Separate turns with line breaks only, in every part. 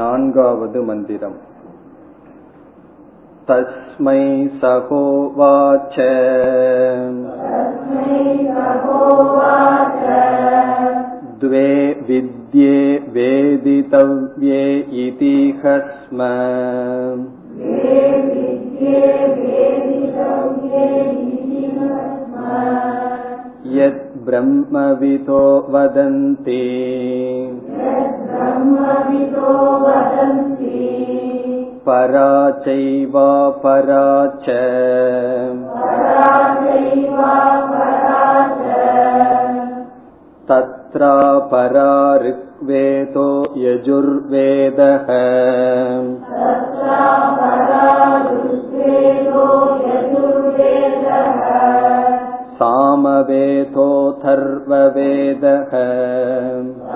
नान्गावद् मन्दिरम् तस्मै सहोवाच द्वे विद्ये वेदितव्ये इतिह स्म यद् ब्रह्मविदो वदन्ति परा चैवा परा च तत्रा परा ऋग्वेदो यजुर्वेदः सामवेदोऽथर्ववेदः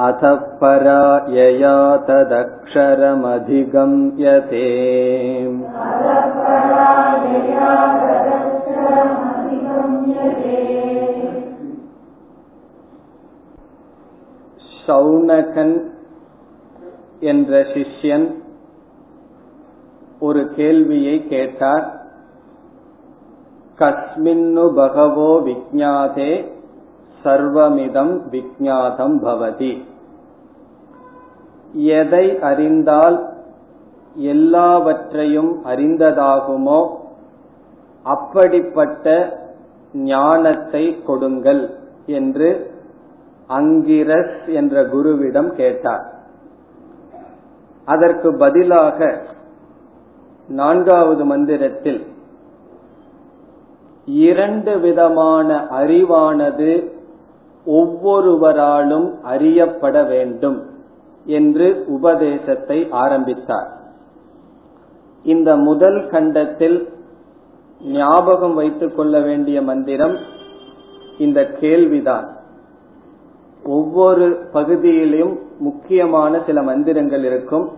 अथ परा यया तदक्षरमधिगम्यते சௌனகன் என்ற சிஷ்யன் ஒரு கேள்வியை கேட்டார் கஸ்மின்னு பகவோ விஜாதே சர்வமிதம் விஜாதம் பவதி. எதை அறிந்தால் எல்லாவற்றையும் அறிந்ததாகுமோ அப்படிப்பட்ட ஞானத்தை கொடுங்கள் என்று அங்கிரஸ் என்ற குருவிடம் கேட்டார். அதற்கு பதிலாக நான்காவது மந்திரத்தில் இரண்டு விதமான அறிவானது ஒவ்வொருவராலும் அறியப்பட வேண்டும் என்று உபதேசத்தை ஆரம்பித்தார். இந்த முதல் கண்டத்தில் ஞாபகம் வைத்துக் கொள்ள வேண்டிய மந்திரம் இந்த கேள்விதான். ஒவ்வொரு பகுதியிலும் முக்கியமான சில மந்திரங்கள் இருக்கும்.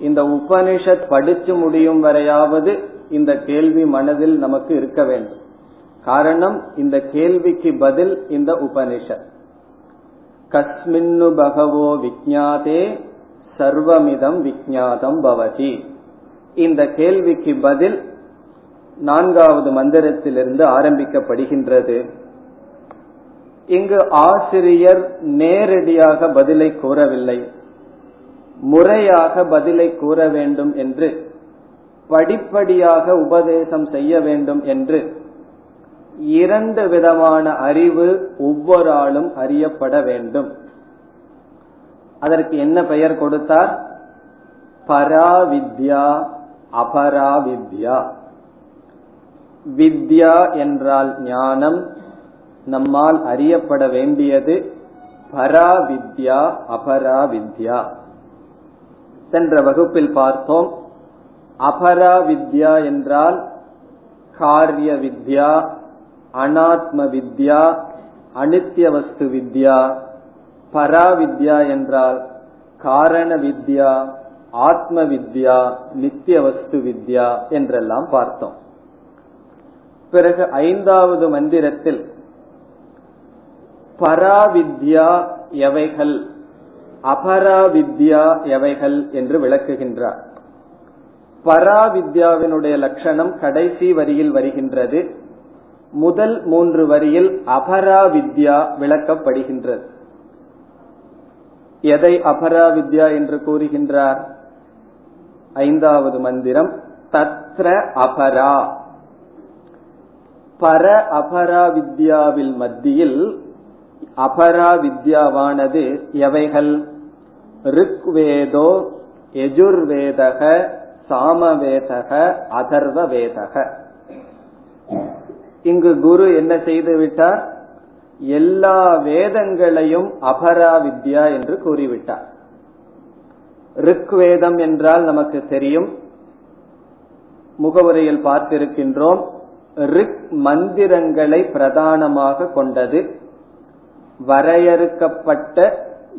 இந்த உபனிஷத் படிச்சு முடியும் வரையாவது இந்த கேள்வி மனதில் நமக்கு இருக்க வேண்டும். காரணம் இந்த கேள்விக்கு பதில் இந்த உபனிஷத். கஸ்மின்னு பகவோ விஜாதே சர்வமிதம் விஜாதம் பவதி. இந்த கேள்விக்கு பதில் நான்காவது மந்திரத்திலிருந்து ஆரம்பிக்கப்படுகின்றது. இங்கு ஆசிரியர் நேரடியாக பதிலை கூறவில்லை. முறையாக பதிலை கூற வேண்டும் என்று படிப்படியாக உபதேசம் செய்ய வேண்டும் என்று இரண்டு விதமான அறிவு ஒவ்வொரு ஆளும் அறியப்பட வேண்டும். அதற்கு என்ன பெயர் கொடுத்தார்? பராவித்யா அபராவித்யா. வித்யா என்றால் ஞானம் நம்மால் அறியப்பட வேண்டியது பராவித்யா அபராவித்யா. சென்ற வகுப்பில் பார்த்தோம் அபராவித்யா என்றால் காரிய வித்யா அனாத்ம வித்யா அனித்ய வஸ்து வித்யா பராவித்யா என்றால் காரண வித்யா ஆத்ம வித்யா நித்திய வஸ்து வித்யா என்றெல்லாம் பார்த்தோம். பிறகு ஐந்தாவது மந்திரத்தில் பராவித்யா எவைகள் அபராவித்யா எவைகள் என்று விளக்குகின்றார். பராவித்யாவினுடைய லட்சணம் கடைசி வரியில் வருகின்றது. முதல் மூன்று வரியில் அபராவித்யா விளக்கப்படுகின்றது. எதை அபராவித்யா என்று கூறுகின்றார்? ஐந்தாவது மந்திரம் தத்ர அபரா. பர அபரா வித்யாவில் மத்தியில் அபரா வித்யாவானது எவைகள்? ரிக்வேதோ எஜுர்வேதக சாமவேதக அதர்வ வேதக இங்கு குரு என்ன செய்து விட்டார்? எல்லா வேதங்களையும் அபரா வித்யா என்று கூறிவிட்டார். ரிக்வேதம் என்றால் நமக்கு தெரியும். முகவுரையில் பார்த்திருக்கின்றோம். ரிக் மந்திரங்களை பிரதானமாக கொண்டது. வரையறுக்கப்பட்ட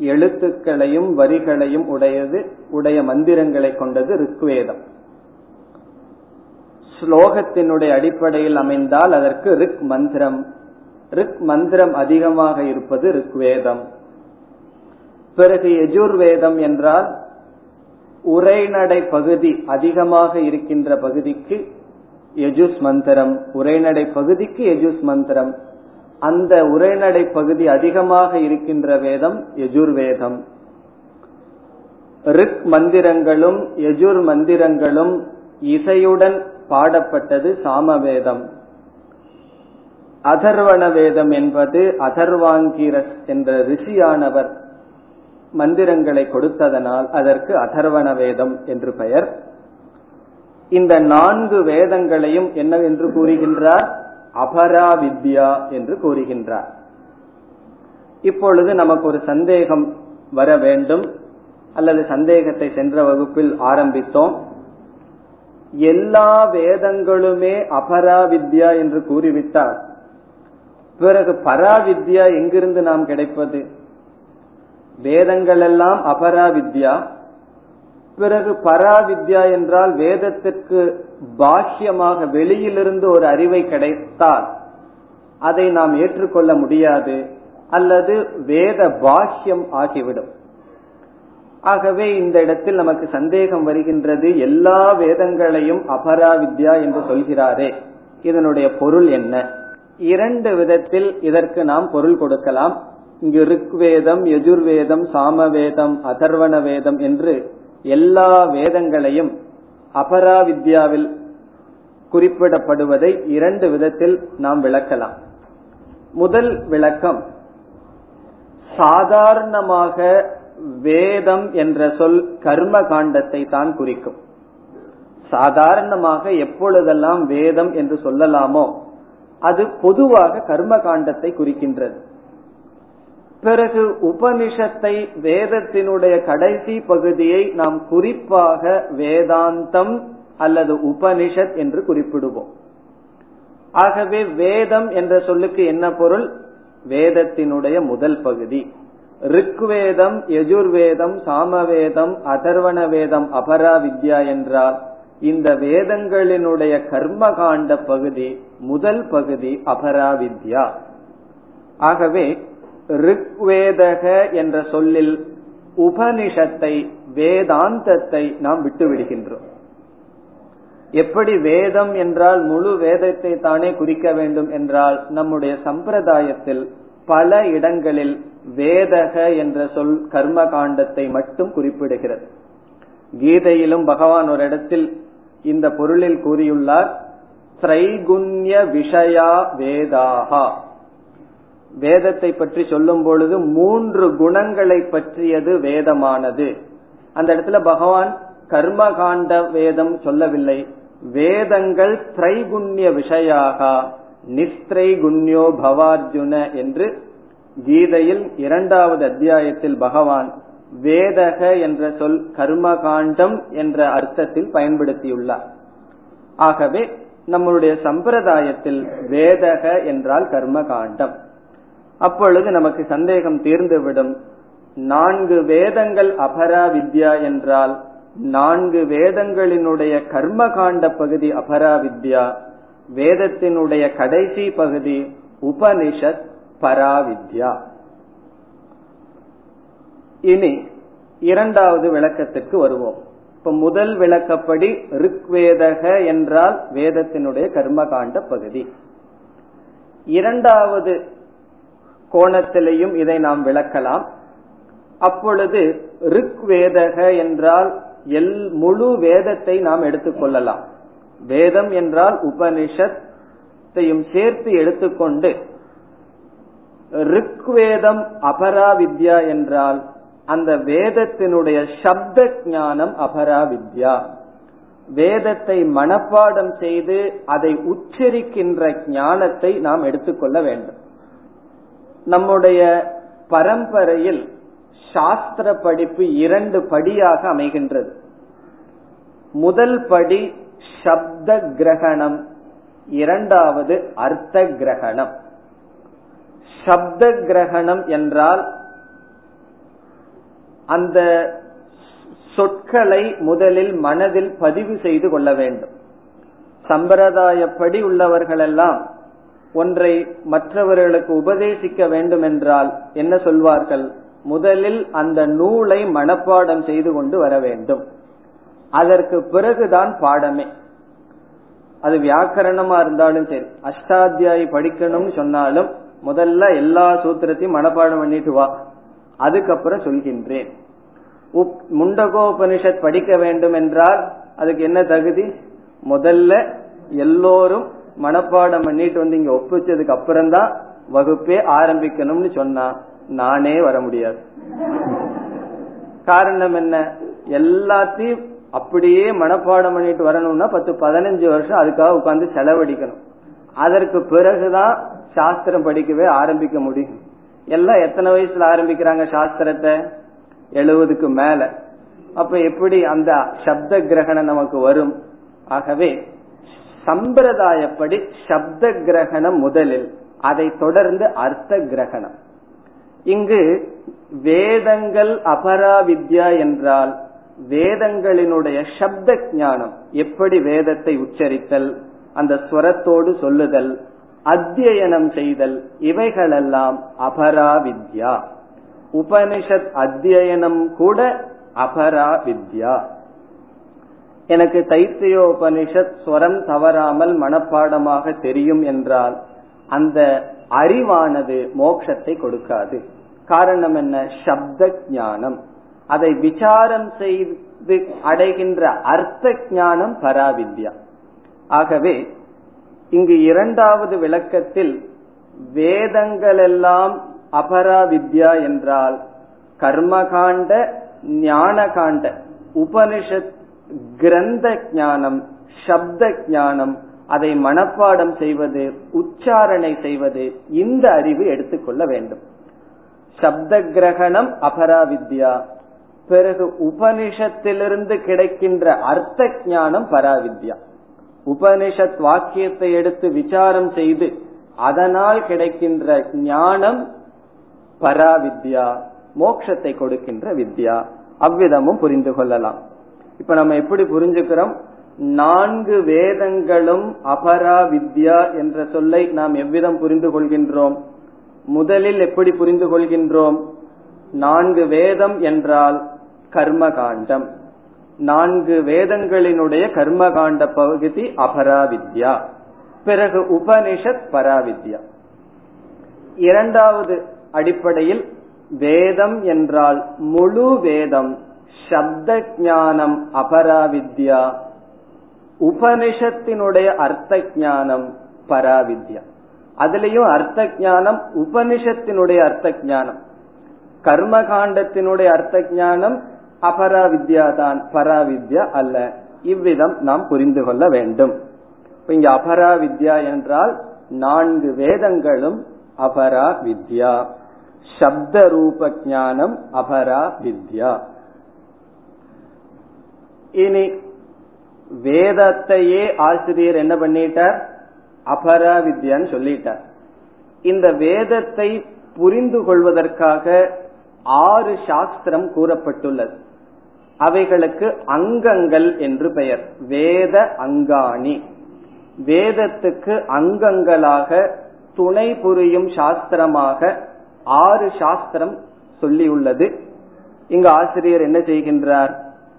எழுத்துக்களையும் வரிகளையும் உடையது உடைய மந்திரங்களை கொண்டது ரிக்வேதம். ஸ்லோகத்தினுடைய அடிப்படையில் அமைந்தால் அதற்கு ரிக் மந்திரம். ரிக் மந்திரம் அதிகமாக இருப்பது ரிக்வேதம் பிறகு எஜுர்வேதம் என்றால் உரைநடை பகுதி அதிகமாக இருக்கின்ற பகுதிக்கு எஜுஸ் மந்திரம். உரைநடை பகுதிக்கு எஜுஸ் மந்திரம். அந்த உரைநடை பகுதி அதிகமாக இருக்கின்ற வேதம் எஜுர்வேதம் ரிக் மந்திரங்களும் எஜுர் மந்திரங்களும் இசையுடன் பாடப்பட்டது சாமவேதம். அதர்வண வேதம் என்பது அதர்வாங்கிரஸ் என்ற ரிஷியானவர் மந்திரங்களை கொடுத்ததனால் அதற்கு அதர்வண வேதம் என்று பெயர். இந்த நான்கு வேதங்களையும் என்ன என்று கூறுகின்றார்? அபரா வித்யா என்று கூறுகின்றார். இப்பொழுது நமக்கு ஒரு சந்தேகம் வர வேண்டும். அல்லது சந்தேகத்தை சென்ற வகுப்பில் ஆரம்பித்தோம். எல்லா வேதங்களுமே அபராவித்யா என்று கூறிவிட்டால் பிறகு பராவித்யா எங்கிருந்து நாம் கிடைப்பது? வேதங்கள் எல்லாம் அபராவித்யா. பிறகு பராவித்யா என்றால் வேதத்திற்கு பாஷ்யமாக வெளியிலிருந்து ஒரு அறிவை கிடைத்தால் அதை நாம் ஏற்றுக்கொள்ள முடியாது. அல்லது வேத பாஷ்யம் ஆகிவிடும். ஆகவே இந்த இடத்தில் நமக்கு சந்தேகம் வருகின்றது எல்லா வேதங்களையும் அபராவித்யா என்று சொல்கிறாரே இதனுடைய பொருள் என்ன? இரண்டு விதத்தில் இதற்கு நாம் பொருள் கொடுக்கலாம். இங்கு ருக்வேதம் யஜுர்வேதம் சாமவேதம் அதர்வண வேதம் என்று எல்லா வேதங்களையும் அபராவித்யாவில் குறிப்பிடப்படுவதை இரண்டு விதத்தில் நாம் விளக்கலாம். முதல் விளக்கம் சாதாரணமாக வேதம் என்ற சொல் கர்ம காண்டத்தை தான் குறிக்கும். சாதாரணமாக எப்பொழுதெல்லாம் வேதம் என்று சொல்லலாமோ அது பொதுவாக கர்ம காண்டத்தை குறிக்கின்றது. பிறகு உபனிஷத்தை வேதத்தினுடைய கடைசி பகுதியை நாம் குறிப்பாக வேதாந்தம் அல்லது உபனிஷத் என்று குறிப்பிடுவோம். ஆகவே வேதம் என்ற சொல்லுக்கு என்ன பொருள்? வேதத்தினுடைய முதல் பகுதி. ரிக்வேதம் யஜுர்வேதம் சாமவேதம் அதர்வண வேதம் அபரா வித்யா என்றால் இந்த வேதங்களினுடைய கர்ம காண்ட பகுதி முதல் பகுதி அபரா வித்யா ஆகவே ரிக்வேதக என்ற சொல்லில் உபனிஷத்தை வேதாந்தத்தை நாம் விட்டுவிடுகின்றோம். எப்படி வேதம் என்றால் முழு வேதத்தை தானே குறிக்க வேண்டும் என்றால் நம்முடைய சம்பிரதாயத்தில் பல இடங்களில் வேதக என்ற சொல் கர்ம காண்டத்தை மட்டும் குறிப்பிடுகிறது. கீதையிலும் பகவான் ஒரு இடத்தில் இந்த பொருளில் கூறியுள்ளார் திரைகுண்ய விஷயா வேதாகா வேதத்தை பற்றி சொல்லும் பொழுது மூன்று குணங்களை பற்றியது வேதமானது. அந்த இடத்துல பகவான் கர்ம காண்ட வேதம் சொல்லவில்லை. வேதங்கள் திரைகுண்ய விஷயாக நிஸ்திரைகுண்யோ பவார்ஜுன என்று கீதையில் இரண்டாவது அத்தியாயத்தில் பகவான் வேதக என்ற சொல் கர்மகாண்டம் என்ற அர்த்தத்தில் பயன்படுத்தியுள்ளார். ஆகவே நம்மளுடைய சம்பிரதாயத்தில் வேதக என்றால் கர்மகாண்டம். அப்பொழுது நமக்கு சந்தேகம் தீர்ந்துவிடும். நான்கு வேதங்கள் அபரா வித்யா என்றால் நான்கு வேதங்களினுடைய கர்மகாண்ட பகுதி அபரா வித்யா வேதத்தினுடைய கடைசி பகுதி உபனிஷத் பராவித்யா. இனி இரண்டாவது விளக்கத்திற்கு வருவோம். இப்ப முதல் விளக்கப்படி ருக்வேதக என்றால் வேதத்தினுடைய கர்மகாண்ட பகுதி. இரண்டாவது கோணத்திலையும் இதை நாம் விளக்கலாம். அப்பொழுது ருக்வேதக என்றால் எல் முழு வேதத்தை நாம் எடுத்துக்கொள்ளலாம் வேதம் என்றால் உபனிஷத்தையும் சேர்த்து எடுத்துக்கொண்டு ருக்வேதம் அபராவித்யா என்றால் அந்த வேதத்தினுடைய சப்த ஞானம் அபராவித்யா. வேதத்தை மனப்பாடம் செய்து அதை உச்சரிக்கின்ற ஞானத்தை நாம் எடுத்துக்கொள்ள வேண்டும். நம்முடைய பரம்பரையில் சாஸ்திர படிப்பு இரண்டு படியாக அமைகின்றது. முதல் படி சப்த கிரகணம் இரண்டாவது அர்த்த கிரகணம். சப்த கிரகணம் என்றால் அந்த சொற்களை முதலில் மனதில் பதிவு செய்து கொள்ள வேண்டும். சம்பிரதாயப்படி உள்ளவர்களெல்லாம் ஒன்றை மற்றவர்களுக்கு உபதேசிக்க வேண்டும் என்றால் என்ன சொல்வார்கள்? முதலில் அந்த நூலை மனப்பாடம் செய்து கொண்டு வர வேண்டும். அதற்கு பிறகுதான் பாடமே. அது வியாக்கரணமா இருந்தாலும் சரி அஷ்டாத்தியாயி படிக்கணும்னு சொன்னாலும் முதல்ல எல்லா சூத்திரத்தையும் மனப்பாடம் பண்ணிட்டு வா. அதுக்கப்புறம் சொல்கின்றேன். முண்டகோபனிஷத் படிக்க வேண்டும் என்றால் அதுக்கு என்ன தகுதி? முதல்ல எல்லோரும் மனப்பாடம் பண்ணிட்டு வந்து இங்க ஒப்பிச்சதுக்கு அப்புறம்தான் வகுப்பே ஆரம்பிக்கணும்னு சொன்னா நானே வர முடியாது. காரணம் என்ன? எல்லாத்தையும் அப்படியே மனப்பாடம் பண்ணிட்டு வரணும்னா பத்து பதினஞ்சு வருஷம் அதுக்காக உட்காந்து செலவழிக்கணும். அதற்கு பிறகுதான் சாஸ்திரம் படிக்கவே ஆரம்பிக்க முடியும். எல்லாம் எத்தனை வயசுல ஆரம்பிக்கிறாங்க சாஸ்திரத்தை? எழுபதுக்கு மேல. அப்ப எப்படி அந்த சப்த கிரகணம் நமக்கு வரும்? ஆகவே சம்பிரதாயப்படி சப்த கிரகணம் முதலில் அதை தொடர்ந்து அர்த்த கிரகணம். இங்கு வேதங்கள் அபராவித்யா என்றால் வேதங்களினுடைய சப்த ஞானம் எப்படி வேதத்தை உச்சரித்தல்? அந்த ஸ்வரத்தோடு சொல்லுதல் அத்தியனம் செய்தல் இவைகளெல்லாம் அபராவித்யா. உபனிஷத் அத்தியனம் கூட அபராவித்யா. எனக்கு தைத்தியோபனிஷத் ஸ்வரம் தவறாமல் மனப்பாடமாக தெரியும் என்றால் அந்த அறிவானது மோட்சத்தை கொடுக்காது. காரணம் என்ன? சப்த ஞானம். அதை விசாரம் செய்து அடைகின்ற அர்த்த ஞானம் பராவித்யா. ஆகவே இங்கு இரண்டாவது விளக்கத்தில் வேதங்கள் எல்லாம் அபராவித்யா என்றால் கர்மகாண்ட ஞான காண்ட உபனிஷத் கிரந்த ஞானம் சப்த ஞானம் அதை மனப்பாடம் செய்வது உச்சாரணை செய்வது இந்த அறிவு எடுத்துக்கொள்ள வேண்டும். சப்த கிரகணம் அபராவித்யா. பிறகு உபனிஷத்திலிருந்து கிடைக்கின்ற அர்த்த ஞானம் பராவித்யா. உபனிஷத் வாக்கியத்தை எடுத்து விசாரம் செய்து அதனால் கிடைக்கின்ற ஞானம் பராவித்யா மோட்சத்தை கொடுக்கின்ற வித்யா. அவ்விதமும் புரிந்து கொள்ளலாம். இப்ப நம்ம எப்படி புரிஞ்சுக்கிறோம்? நான்கு வேதங்களும் அபரா வித்யா என்ற சொல்லை நாம் எவ்விதம் புரிந்து கொள்கின்றோம்? முதலில் எப்படி புரிந்து கொள்கின்றோம்? நான்கு வேதம் என்றால் கர்மகாண்டம். நான்கு வேதங்களினுடைய கர்மகாண்ட பகுதி அபராவித்யா. பிறகு உபனிஷத் பராவித்யா. இரண்டாவது அடிப்படையில் வேதம் என்றால் முழு வேதம் சப்த ஞானம் அபராவித்யா உபனிஷத்தினுடைய அர்த்த ஞானம் பராவித்யா. அதுலயும் அர்த்த ஞானம் உபனிஷத்தினுடைய அர்த்த ஞானம். கர்மகாண்டத்தினுடைய அர்த்த ஞானம் அபராவித்யா தான் பராவித்யா அல்ல. இவ்விதம் நாம் புரிந்து கொள்ள வேண்டும். இங்க அபராவித்யா என்றால் நான்கு வேதங்களும் அபரா வித்யா சப்த ரூப ஞானம் அபரா வித்யா இனி வேதத்தையே ஆசிரியர் என்ன பண்ணிட்டார்? அபரா வித்யான்னு சொல்லிட்டார். இந்த வேதத்தை புரிந்து கொள்வதற்காக ஆறு சாஸ்திரம் கூறப்பட்டுள்ளது. அவைகளுக்கு அங்கங்கள் என்று பெயர். வேத அங்காணி. வேதத்துக்கு அங்கங்களாக துணை புரியும் சாஸ்திரமாக ஆறு சாஸ்திரம் சொல்லியுள்ளது. இங்கு ஆசிரியர் என்ன செய்கின்றார்?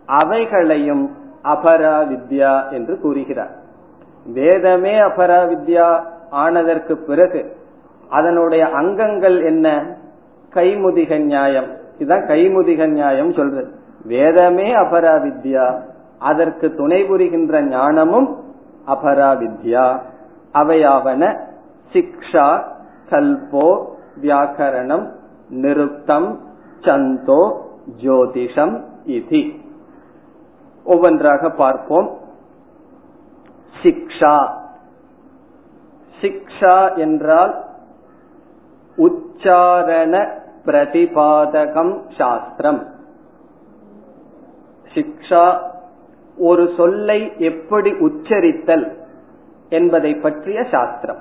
அவைகளையும் அபரா வித்யா என்று கூறுகிறார். வேதமே அபரா வித்யா ஆனதற்கு பிறகு அதனுடைய அங்கங்கள் என்ன? கைமுதிக நியாயம். இதுதான் கைமுதிக நியாயம் சொல்றது. வேதமே அபராவித்யா. அதற்கு துணை புரிகின்ற ஞானமும் அபராவித்யா. அவையாவன சிக்ஷா கல்போ வியாக்கரணம் நிருப்தம் சந்தோ ஜோதிஷம் இதி. ஒவ்வொன்றாக பார்ப்போம். சிக்ஷா. சிக்ஷா என்றால் உச்சாரண பிரதிபாதகம் சாஸ்திரம். சிக்ஷா ஒரு சொல்லை எப்படி உச்சரித்தல் என்பதை பற்றிய சாஸ்திரம்.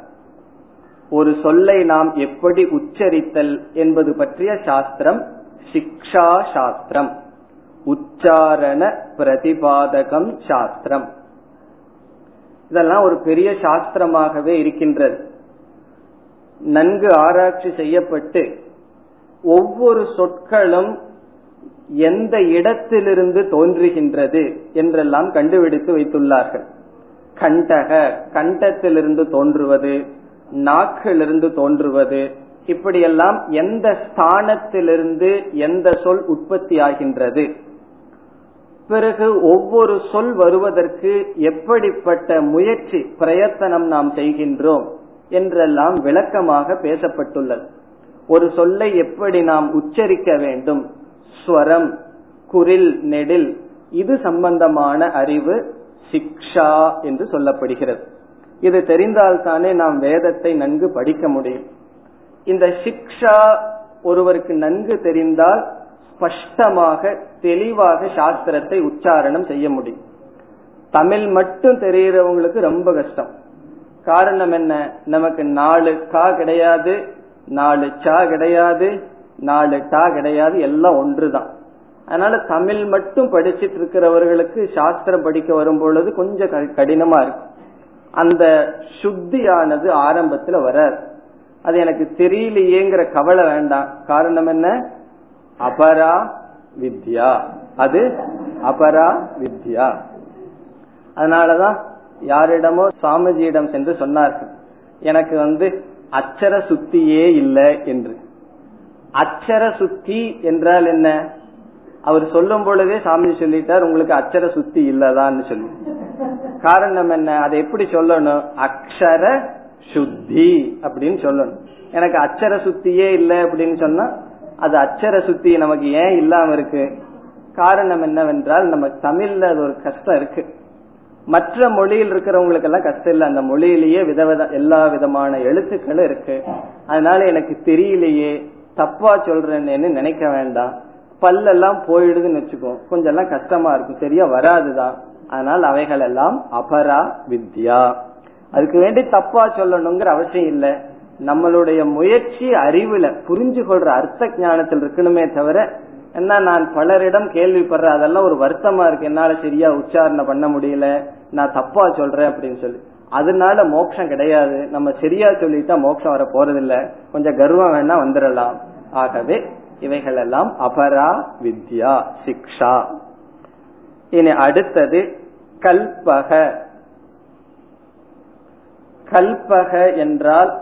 ஒரு சொல்லை நாம் எப்படி உச்சரித்தல் என்பது பற்றிய சாஸ்திரம் சிக்ஷா சாஸ்திரம். உச்சாரண பிரதிபாதகம் சாஸ்திரம். இதெல்லாம் ஒரு பெரிய சாஸ்திரமாகவே இருக்கின்றது. நன்கு ஆராய்ச்சி செய்யப்பட்டு ஒவ்வொரு சொற்களும் எந்த இடத்திலிருந்து தோன்றுகின்றது என்றெல்லாம் கண்டுபிடித்து வைத்துள்ளார்கள். கண்டக கண்டத்திலிருந்து தோன்றுவது நாக்கிலிருந்து தோன்றுவது இப்படியெல்லாம் எந்த ஸ்தானத்திலிருந்து எந்த சொல் உற்பத்தி ஆகின்றது? பிறகு ஒவ்வொரு சொல் வருவதற்கு எப்படிப்பட்ட முயற்சி பிரயத்தனம் நாம் செய்கின்றோம் என்றெல்லாம் விளக்கமாக பேசப்பட்டுள்ளது. ஒரு சொல்லை எப்படி நாம் உச்சரிக்க வேண்டும்? ஸ்வரம் குரில் நெடில் இது சம்பந்தமான அறிவு சிக்ஷா என்று சொல்லப்படுகிறது. இது தெரிந்தால்தானே நாம் வேதத்தை நன்கு படிக்க முடியும். இந்த சிக்ஷா ஒருவருக்கு நன்கு தெரிந்தால் ஸ்பஷ்டமாக தெளிவாக சாஸ்திரத்தை உச்சாரணம் செய்ய முடியும். தமிழ் மட்டும் தெரிகிறவங்களுக்கு ரொம்ப கஷ்டம். காரணம் என்ன? நமக்கு நாலு கா கிடையாது நாலு சா கிடையாது நாலு டா கிடையாது எல்லாம் ஒன்றுதான். அதனால தமிழ் மட்டும் படிச்சிட்டு இருக்கிறவர்களுக்கு சாஸ்திரம் படிக்க வரும் பொழுது கொஞ்சம் கடினமா இருக்கும் அந்த சுத்தியானது ஆரம்பத்துல வராது. அது எனக்கு தெரியலையேங்கிற கவலை வேண்டாம். காரணம் என்ன? அபரா வித்யா. அது அபரா வித்யா. அதனாலதான் யாரிடமோ சாமிஜியிடம் சென்று சொன்னார்கள் எனக்கு வந்து அச்சர சுத்தியே இல்லை என்று. அச்சர சுத்தி என்றால் என்ன? அவர் சொல்லும் பொழுதே சாமி சொல்லிட்டார் உங்களுக்கு அச்சர சுத்தி இல்லதான்னு சொல்லி. காரணம் என்ன? அதை எப்படி சொல்லணும்? அக்ஷர சுத்தி அப்படின்னு சொல்லணும். எனக்கு அச்சர சுத்தியே இல்லை அப்படின்னு சொன்னா அது அச்சர சுத்தி நமக்கு ஏன் இல்லாம இருக்கு? காரணம் என்னவென்றால் நம்ம தமிழ்ல அது ஒரு கஷ்டம் இருக்கு. மற்ற மொழியில் இருக்கிறவங்களுக்கு எல்லாம் கஷ்டம் இல்லை. அந்த மொழியிலேயே விதவித எல்லா விதமான எழுத்துக்களும் இருக்கு. அதனால எனக்கு தெரியலையே. தப்பா சொல்றேன்னு நினைக்க வேண்டாம். பல்லெல்லாம் போயிடுதுன்னு வச்சுக்கோ. கொஞ்சம் எல்லாம் கஷ்டமா இருக்கும். சரியா வராதுதான் அதனால் அவைகள் எல்லாம் அபரா வித்யா. அதுக்கு வேண்டி தப்பா சொல்லணுங்கிற அவசியம் இல்லை. நம்மளுடைய முயற்சி அறிவுல புரிஞ்சு கொள்ற அர்த்த ஞானத்தில் இருக்கணுமே தவிர என்ன நான் பலரிடம் கேள்விப்படுற அதெல்லாம் ஒரு வருத்தமா இருக்கு. என்னால சரியா உச்சாரணை பண்ண முடியல. நான் தப்பா சொல்றேன் அப்படின்னு சொல்லி. அதனால மோட்சம் கிடையாது. நம்ம சரியா சொல்லிட்டா மோட்சம் வர போறதில்ல. கொஞ்சம் கர்வம் வேணா வந்துடலாம். ஆகவே இவைகள் எல்லாம் அபரா வித்யா சிக்ஷா. இனி அடுத்தது கல்பக. கல்பக என்றால்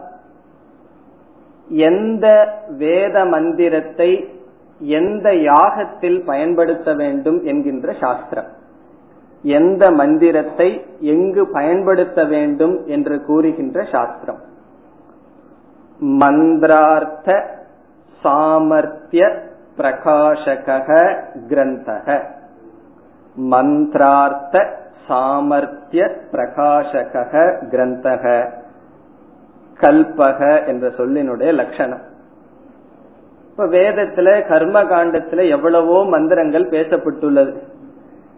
எந்த வேத மந்திரத்தை எந்த யாகத்தில் பயன்படுத்த வேண்டும் என்கின்ற சாஸ்திரம். எந்த மந்திரத்தை எங்கு பயன்படுத்த வேண்டும் என்று கூறுகின்ற சாஸ்திரம். மந்திரார்த்த சாமர்த்திய பிரகாசக கிரந்தக. மந்திரார்த்த சாமர்த்திய பிரகாசக கிரந்தக. கல்பக என்ற சொல்லினுடைய லட்சணம். இப்ப வேதத்துல கர்ம காண்டத்துல எவ்வளவோ மந்திரங்கள் பேசப்பட்டுள்ளது.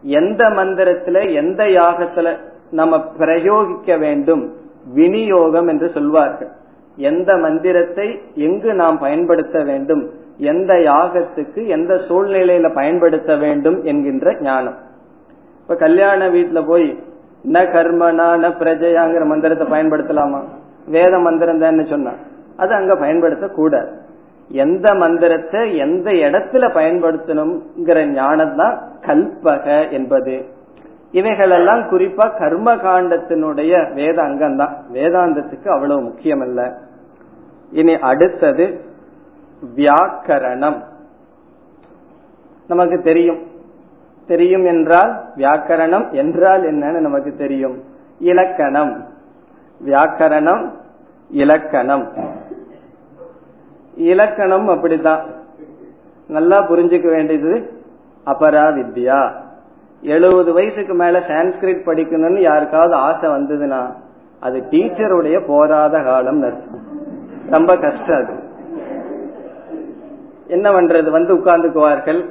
எந்த மந்திரத்துல எந்த யாகத்துல நம்ம பிரயோகிக்க வேண்டும்? விநியோகம் என்று சொல்வார்கள். எந்த மந்திரத்தை எங்கு நாம் பயன்படுத்த வேண்டும்? எந்த யாகத்துக்கு எந்த சூழ்நிலையில பயன்படுத்த வேண்டும் என்கின்ற ஞானம். இப்ப கல்யாண வீட்டுல போய் ந கர்மனா ந பிரஜையாங்கிற மந்திரத்தை பயன்படுத்தலாமா? வேத மந்திரம் தான் சொன்னா அது அங்க பயன்படுத்த கூடாது எந்த மந்திரத்தை எந்த இடத்துல பயன்படுத்தணுங்கிற ஞானம் தான் கல்பக என்பது. இவைகளெல்லாம் குறிப்பா கர்ம காண்டத்தினுடைய வேத அங்கம் தான் வேதாந்தத்துக்கு அவ்வளவு முக்கியம் அல்ல இனி அடுத்தது வியாக்கரணம். நமக்கு தெரியும். தெரியும் என்றால் வியாக்கரணம் என்றால் என்னன்னு நமக்கு தெரியும். இலக்கணம். வியாக்கரணம் இலக்கணம். இலக்கணம் அப்படித்தான். நல்லா புரிஞ்சுக்க வேண்டியது அபரா வித்யா எழுபது வயசுக்கு மேல சான்ஸ்கிரிட் படிக்கணும்னு யாருக்காவது ஆசை வந்ததுன்னா அது டீச்சருடைய போராத காலம் அர்த்தம். ரொம்ப கஷ்டம் அது. என்ன பண்றது? வந்து உட்கார்ந்துக்குவார்கள்.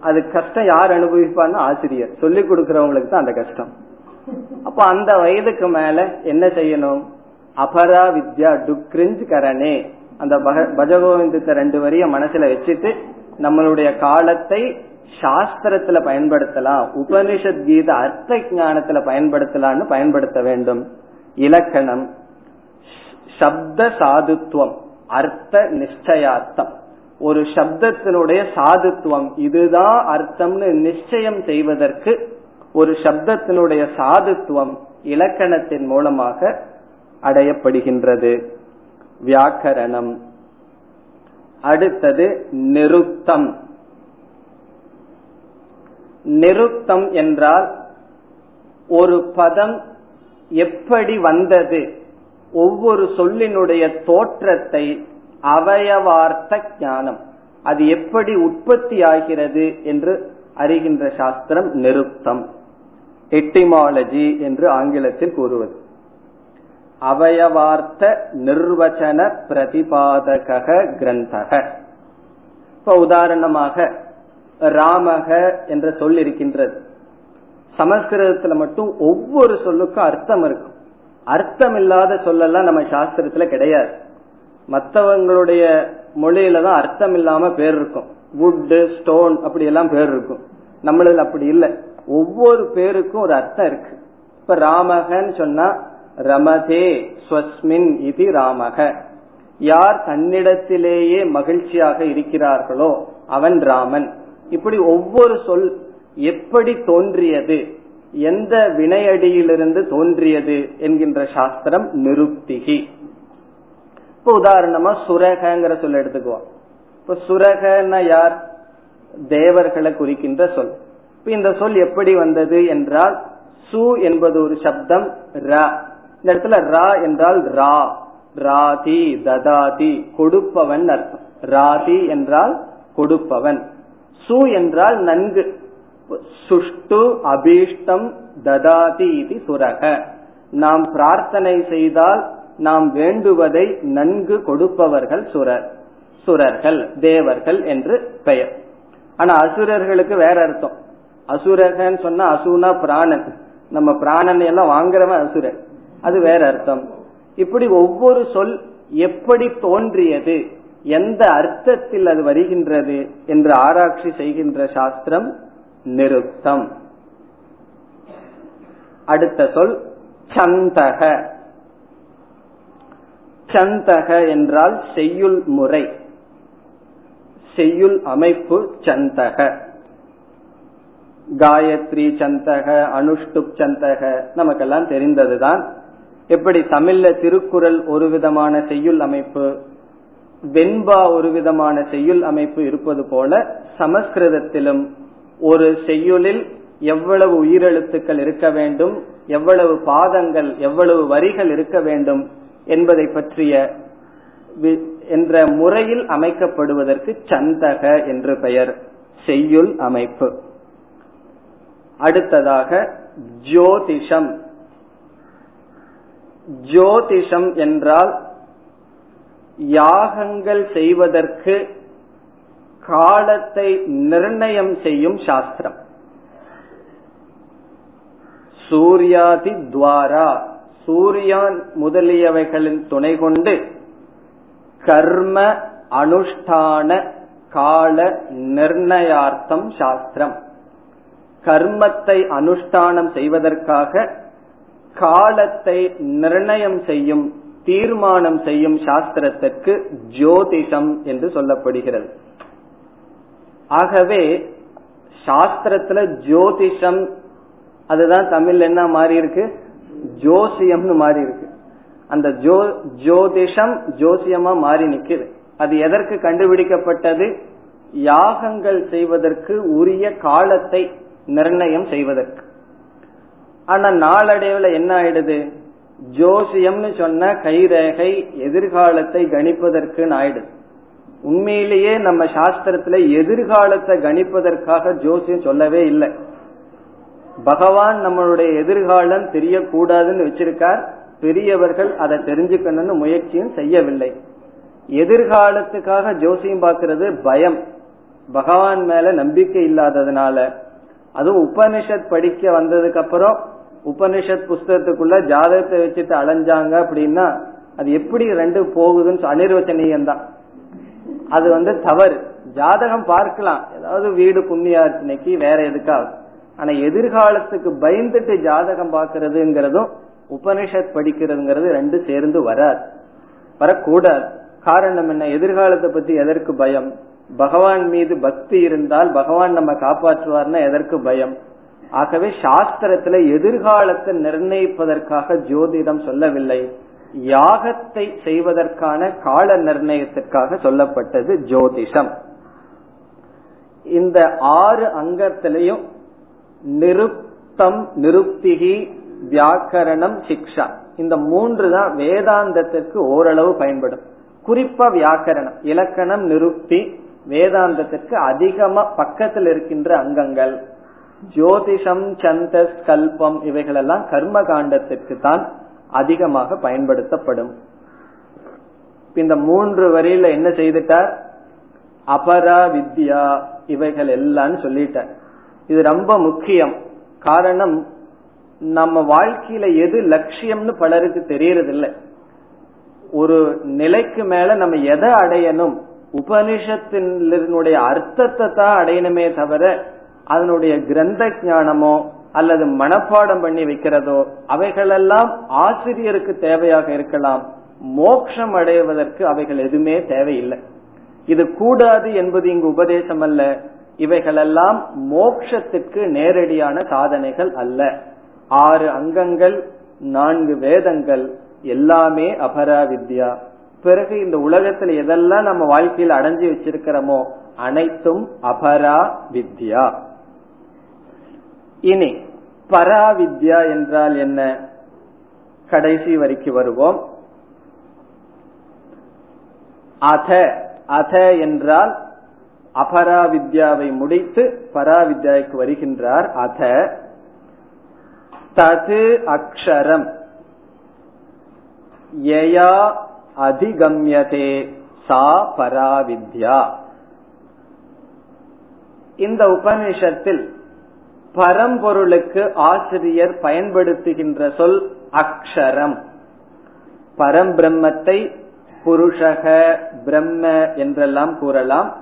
அது கஷ்டம் யார் அனுபவிப்பான்னு ஆசிரியர். சொல்லிக் கொடுக்கறவங்களுக்கு தான் அந்த கஷ்டம். அப்ப அந்த வயதுக்கு மேல என்ன செய்யணும்? அபரா வித்யா டுக்ரிஞ்ச் கரணே அந்த பஜகோவிந்தத்தை ரெண்டு வரிய மனசுல வச்சுட்டு நம்மளுடைய காலத்தை சாஸ்திரத்துல பயன்படுத்தலாம் உபனிஷத் கீத அர்த்த ஞானத்துல பயன்படுத்தலாம்னு பயன்படுத்த வேண்டும். இலக்கணம் சப்த சாதுத்துவம் அர்த்த நிச்சயார்த்தம். ஒரு சப்தத்தினுடைய சாதுத்துவம் இதுதான் அர்த்தம்னு நிச்சயம் செய்வதற்கு ஒரு சப்தத்தினுடைய சாதுத்துவம் இலக்கணத்தின் மூலமாக அடையப்படுகின்றது. வியாக்கரணம். அடுத்தது நிருத்தம். நிருத்தம் என்றால் ஒரு பதம் எப்படி வந்தது? ஒவ்வொரு சொல்லினுடைய தோற்றத்தை அவயவார்த்த ஞானம். அது எப்படி உற்பத்தி ஆகிறது என்று அறிகின்ற சாஸ்திரம் நிருத்தம். எட்டிமாலஜி என்று ஆங்கிலத்தில் கூறுவது. அவயவார்த்த நிர்வச்சன பிரதிபாதக கிரந்தக. இப்ப உதாரணமாக ராமக என்ற சொல் இருக்கின்றது சமஸ்கிருதத்துல மட்டும் ஒவ்வொரு சொல்லுக்கும் அர்த்தம் இருக்கும். அர்த்தம் இல்லாத சொல்லெல்லாம் நம்ம சாஸ்திரத்துல கிடையாது. மற்றவங்களுடைய மொழியில தான் அர்த்தம் இல்லாம பேர் இருக்கும். வுட்டு ஸ்டோன் அப்படி எல்லாம் பேர் இருக்கும். நம்மளதுல அப்படி இல்லை. ஒவ்வொரு பேருக்கும் ஒரு அர்த்தம் இருக்கு. இப்ப ராமகன்னு சொன்னா ரமதே ஸ்வஸ்மின் இது ராமக. யார் தன்னிடத்திலேயே மகிழ்ச்சியாக இருக்கிறார்களோ அவன் ராமன். இப்படி ஒவ்வொரு சொல் எப்படி தோன்றியது? எந்த வினையடியிலிருந்து தோன்றியது? என்கின்ற சாஸ்திரம் நிருப்திகி. இப்ப உதாரணமா சுரகங்கிற சொல் எடுத்துக்குவோம். இப்ப சுரகன்னா யார்? தேவர்களை குறிக்கின்ற சொல். இப்ப இந்த சொல் எப்படி வந்தது என்றால் சு என்பது ஒரு சப்தம் ர. இந்த இடத்துல ரா என்றால் ரா. ராதி ததாதி கொடுப்பவன் அர்த்தம். ராதி என்றால் கொடுப்பவன். சு என்றால் நன்கு. சுஷ்டு அபீஷ்டம் ததாதி இது சுரக. நாம் பிரார்த்தனை செய்தால் நாம் வேண்டுவதை நன்கு கொடுப்பவர்கள் சுரர். சுரர்கள் தேவர்கள் என்று பெயர். ஆனா அசுரர்களுக்கு வேற அர்த்தம். அசுரகன்னு சொன்னா அசுனா பிராணன். நம்ம பிராணனை எல்லாம் வாங்குறவன் அசுரன். அது வேற அர்த்தம். இப்படி ஒவ்வொரு சொல் எப்படி தோன்றியது எந்த அர்த்தத்தில் அது வருகின்றது என்று ஆராய்ச்சி செய்கின்ற சாஸ்திரம் நிறுத்தம் அடுத்த சொல் சந்தக. சந்தக என்றால் செய்யுள் முறை. செய்யுள் அமைப்பு சந்தக. காயத்ரி சந்தக அனுஷ்டுப் சந்தக நமக்கெல்லாம் தெரிந்ததுதான் எப்படி தமிழ்ல திருக்குறள் ஒரு விதமான செய்யுள் அமைப்பு வெண்பா ஒரு விதமான செய்யுள் அமைப்பு இருப்பது போல சமஸ்கிருதத்திலும் ஒரு செய்யுளில் எவ்வளவு உயிரெழுத்துக்கள் இருக்க வேண்டும் எவ்வளவு பாதங்கள் எவ்வளவு வரிகள் இருக்க வேண்டும் என்பதை பற்றிய என்ற முறையில் அமைக்கப்படுவதற்கு சந்தக என்று பெயர் செய்யுள் அமைப்பு. அடுத்ததாக ஜோதிஷம். ஜோதிஷம் என்றால் யாகங்கள் செய்வதற்கு காலத்தை நிர்ணயம் செய்யும் சாஸ்திரம். சூர்யாதி துவாரா. சூரியான் முதலியவைகளின் துணை கொண்டு கர்ம அனுஷ்டான கால நிர்ணயார்த்தம் சாஸ்திரம். கர்மத்தை அனுஷ்டானம் செய்வதற்காக காலத்தை நிர்ணயம் செய்யும் தீர்மானம் செய்யும் சாஸ்திரத்திற்கு ஜோதிஷம் என்று சொல்லப்படுகிறது. ஆகவே சாஸ்திரத்துல ஜோதிஷம் அதுதான் தமிழ்ல என்ன மாறி இருக்கு? ஜோசியம்னு மாறி இருக்கு. அந்த ஜோ ஜோதிஷம் ஜோசியமா மாறி நிக்குது. அது எதற்கு கண்டுபிடிக்கப்பட்டது? யாகங்கள் செய்வதற்கு உரிய காலத்தை நிர்ணயம் செய்வதற்கு. ஆனா நாளடைவுல என்ன ஆயிடுது? ஜோசியம்னு சொன்ன கைரேகை எதிர்காலத்தை கணிப்பதற்குன்னு ஆயிடுது. உண்மையிலேயே நம்ம சாஸ்திரத்துல எதிர்காலத்தை கணிப்பதற்காக ஜோசியம் சொல்லவே இல்லை. பகவான் நம்மளுடைய எதிர்காலம் தெரியக்கூடாதுன்னு வச்சிருக்கார். பெரியவர்கள் அதை தெரிஞ்சுக்கணும்னு முயற்சியும் செய்யவில்லை. எதிர்காலத்துக்காக ஜோசியம் பார்க்கறது பயம். பகவான் மேல நம்பிக்கை இல்லாததுனால. அதுவும் உபனிஷத் படிக்க வந்ததுக்கு அப்புறம் உபனிஷத் புஸ்தகத்துக்குள்ள ஜாதகத்தை வச்சுட்டு அலைஞ்சாங்க அப்படின்னா அது எப்படி ரெண்டு போகுதுன்னு அனிர்வச்சனீயம் தான் அது வந்து தவறு. ஜாதகம் பார்க்கலாம். ஏதாவது வீடு புண்ணியார்ச்சனைக்கு வேற எதுக்காக ஆனா எதிர்காலத்துக்கு பயந்துட்டு ஜாதகம் பாக்குறதுங்கிறதும் உபனிஷத் படிக்கிறதுங்கிறது ரெண்டு சேர்ந்து வராது. வரக்கூடாது. காரணம் என்ன? எதிர்காலத்தை பத்தி எதற்கு பயம்? பகவான் மீது பக்தி இருந்தால் பகவான் நம்ம காப்பாற்றுவார்னா எதற்கு பயம்? ஆகவே சாஸ்திரத்துல எதிர்காலத்தை நிர்ணயிப்பதற்காக ஜோதிடம் சொல்லவில்லை. யாகத்தை செய்வதற்கான கால நிர்ணயத்திற்காக சொல்லப்பட்டது ஜோதிஷம். இந்த ஆறு அங்கத்திலையும் நிருப்தம் நிருப்திகி வியாக்கரணம் சிக்ஷா. இந்த மூன்று தான் வேதாந்தத்திற்கு ஓரளவு பயன்படும். குறிப்பா வியாக்கரணம் இலக்கணம் நிருப்தி வேதாந்தத்திற்கு அதிகமா பக்கத்தில் இருக்கின்ற அங்கங்கள். ஜோதிஷம் சந்தஸ் கல்பம் இவைகளெல்லாம் கர்ம காண்டத்திற்கு தான் அதிகமாக பயன்படுத்தப்படும். இந்த மூன்று வரியில என்ன செய்துட்டார் அபரா வித்யா இவைகள் எல்லாம் சொல்லிட்டார் இது ரொம்ப முக்கியம். காரணம் நம்ம வாழ்க்கையில எது லட்சியம்னு பலருக்கு தெரியறதில்லை. ஒரு நிலைக்கு மேல நம்ம எதை அடையணும்? உபனிஷத்தினுடைய அர்த்தத்தை தான் அடையணுமே தவிர அதனுடைய கிரந்த ஞானமோ அல்லது மனப்பாடம் பண்ணி வைக்கிறதோ அவைகளெல்லாம் ஆசிரியருக்கு தேவையாக இருக்கலாம். மோட்சம் அடைவதற்கு அவைகள் எதுவுமே தேவையில்லை. இது கூடாது என்பது இங்கு உபதேசம் அல்ல. இவைகளெல்லாம் மோக்ஷத்துக்கு நேரடியான சாதனைகள் அல்ல. ஆறு அங்கங்கள் நான்கு வேதங்கள் எல்லாமே அபரா வித்யா பிறகு இந்த உலகத்துல எதெல்லாம் நம்ம வாழ்க்கையில் அடைஞ்சு வச்சிருக்கிறோமோ அனைத்தும் அபரா வித்யா இனி பராவித்யா என்றால் என்ன? கடைசி வரைக்கு வருவோம். அத அத என்றால் அபராவித்யாவை முடித்து பராவித்யாவுக்கு வருகின்றார் அத. தது அக்ஷரம். யயா அதிகம்யதே சா பராவித்யா. இந்த உபநிஷத்தில் பரம்பொருளுக்கு ஆசிரியர் பயன்படுத்துகின்ற சொல் அக்ஷரம். பரம்பிரம்மத்தை புருஷக பிரம்ம என்றெல்லாம் கூறலாம்.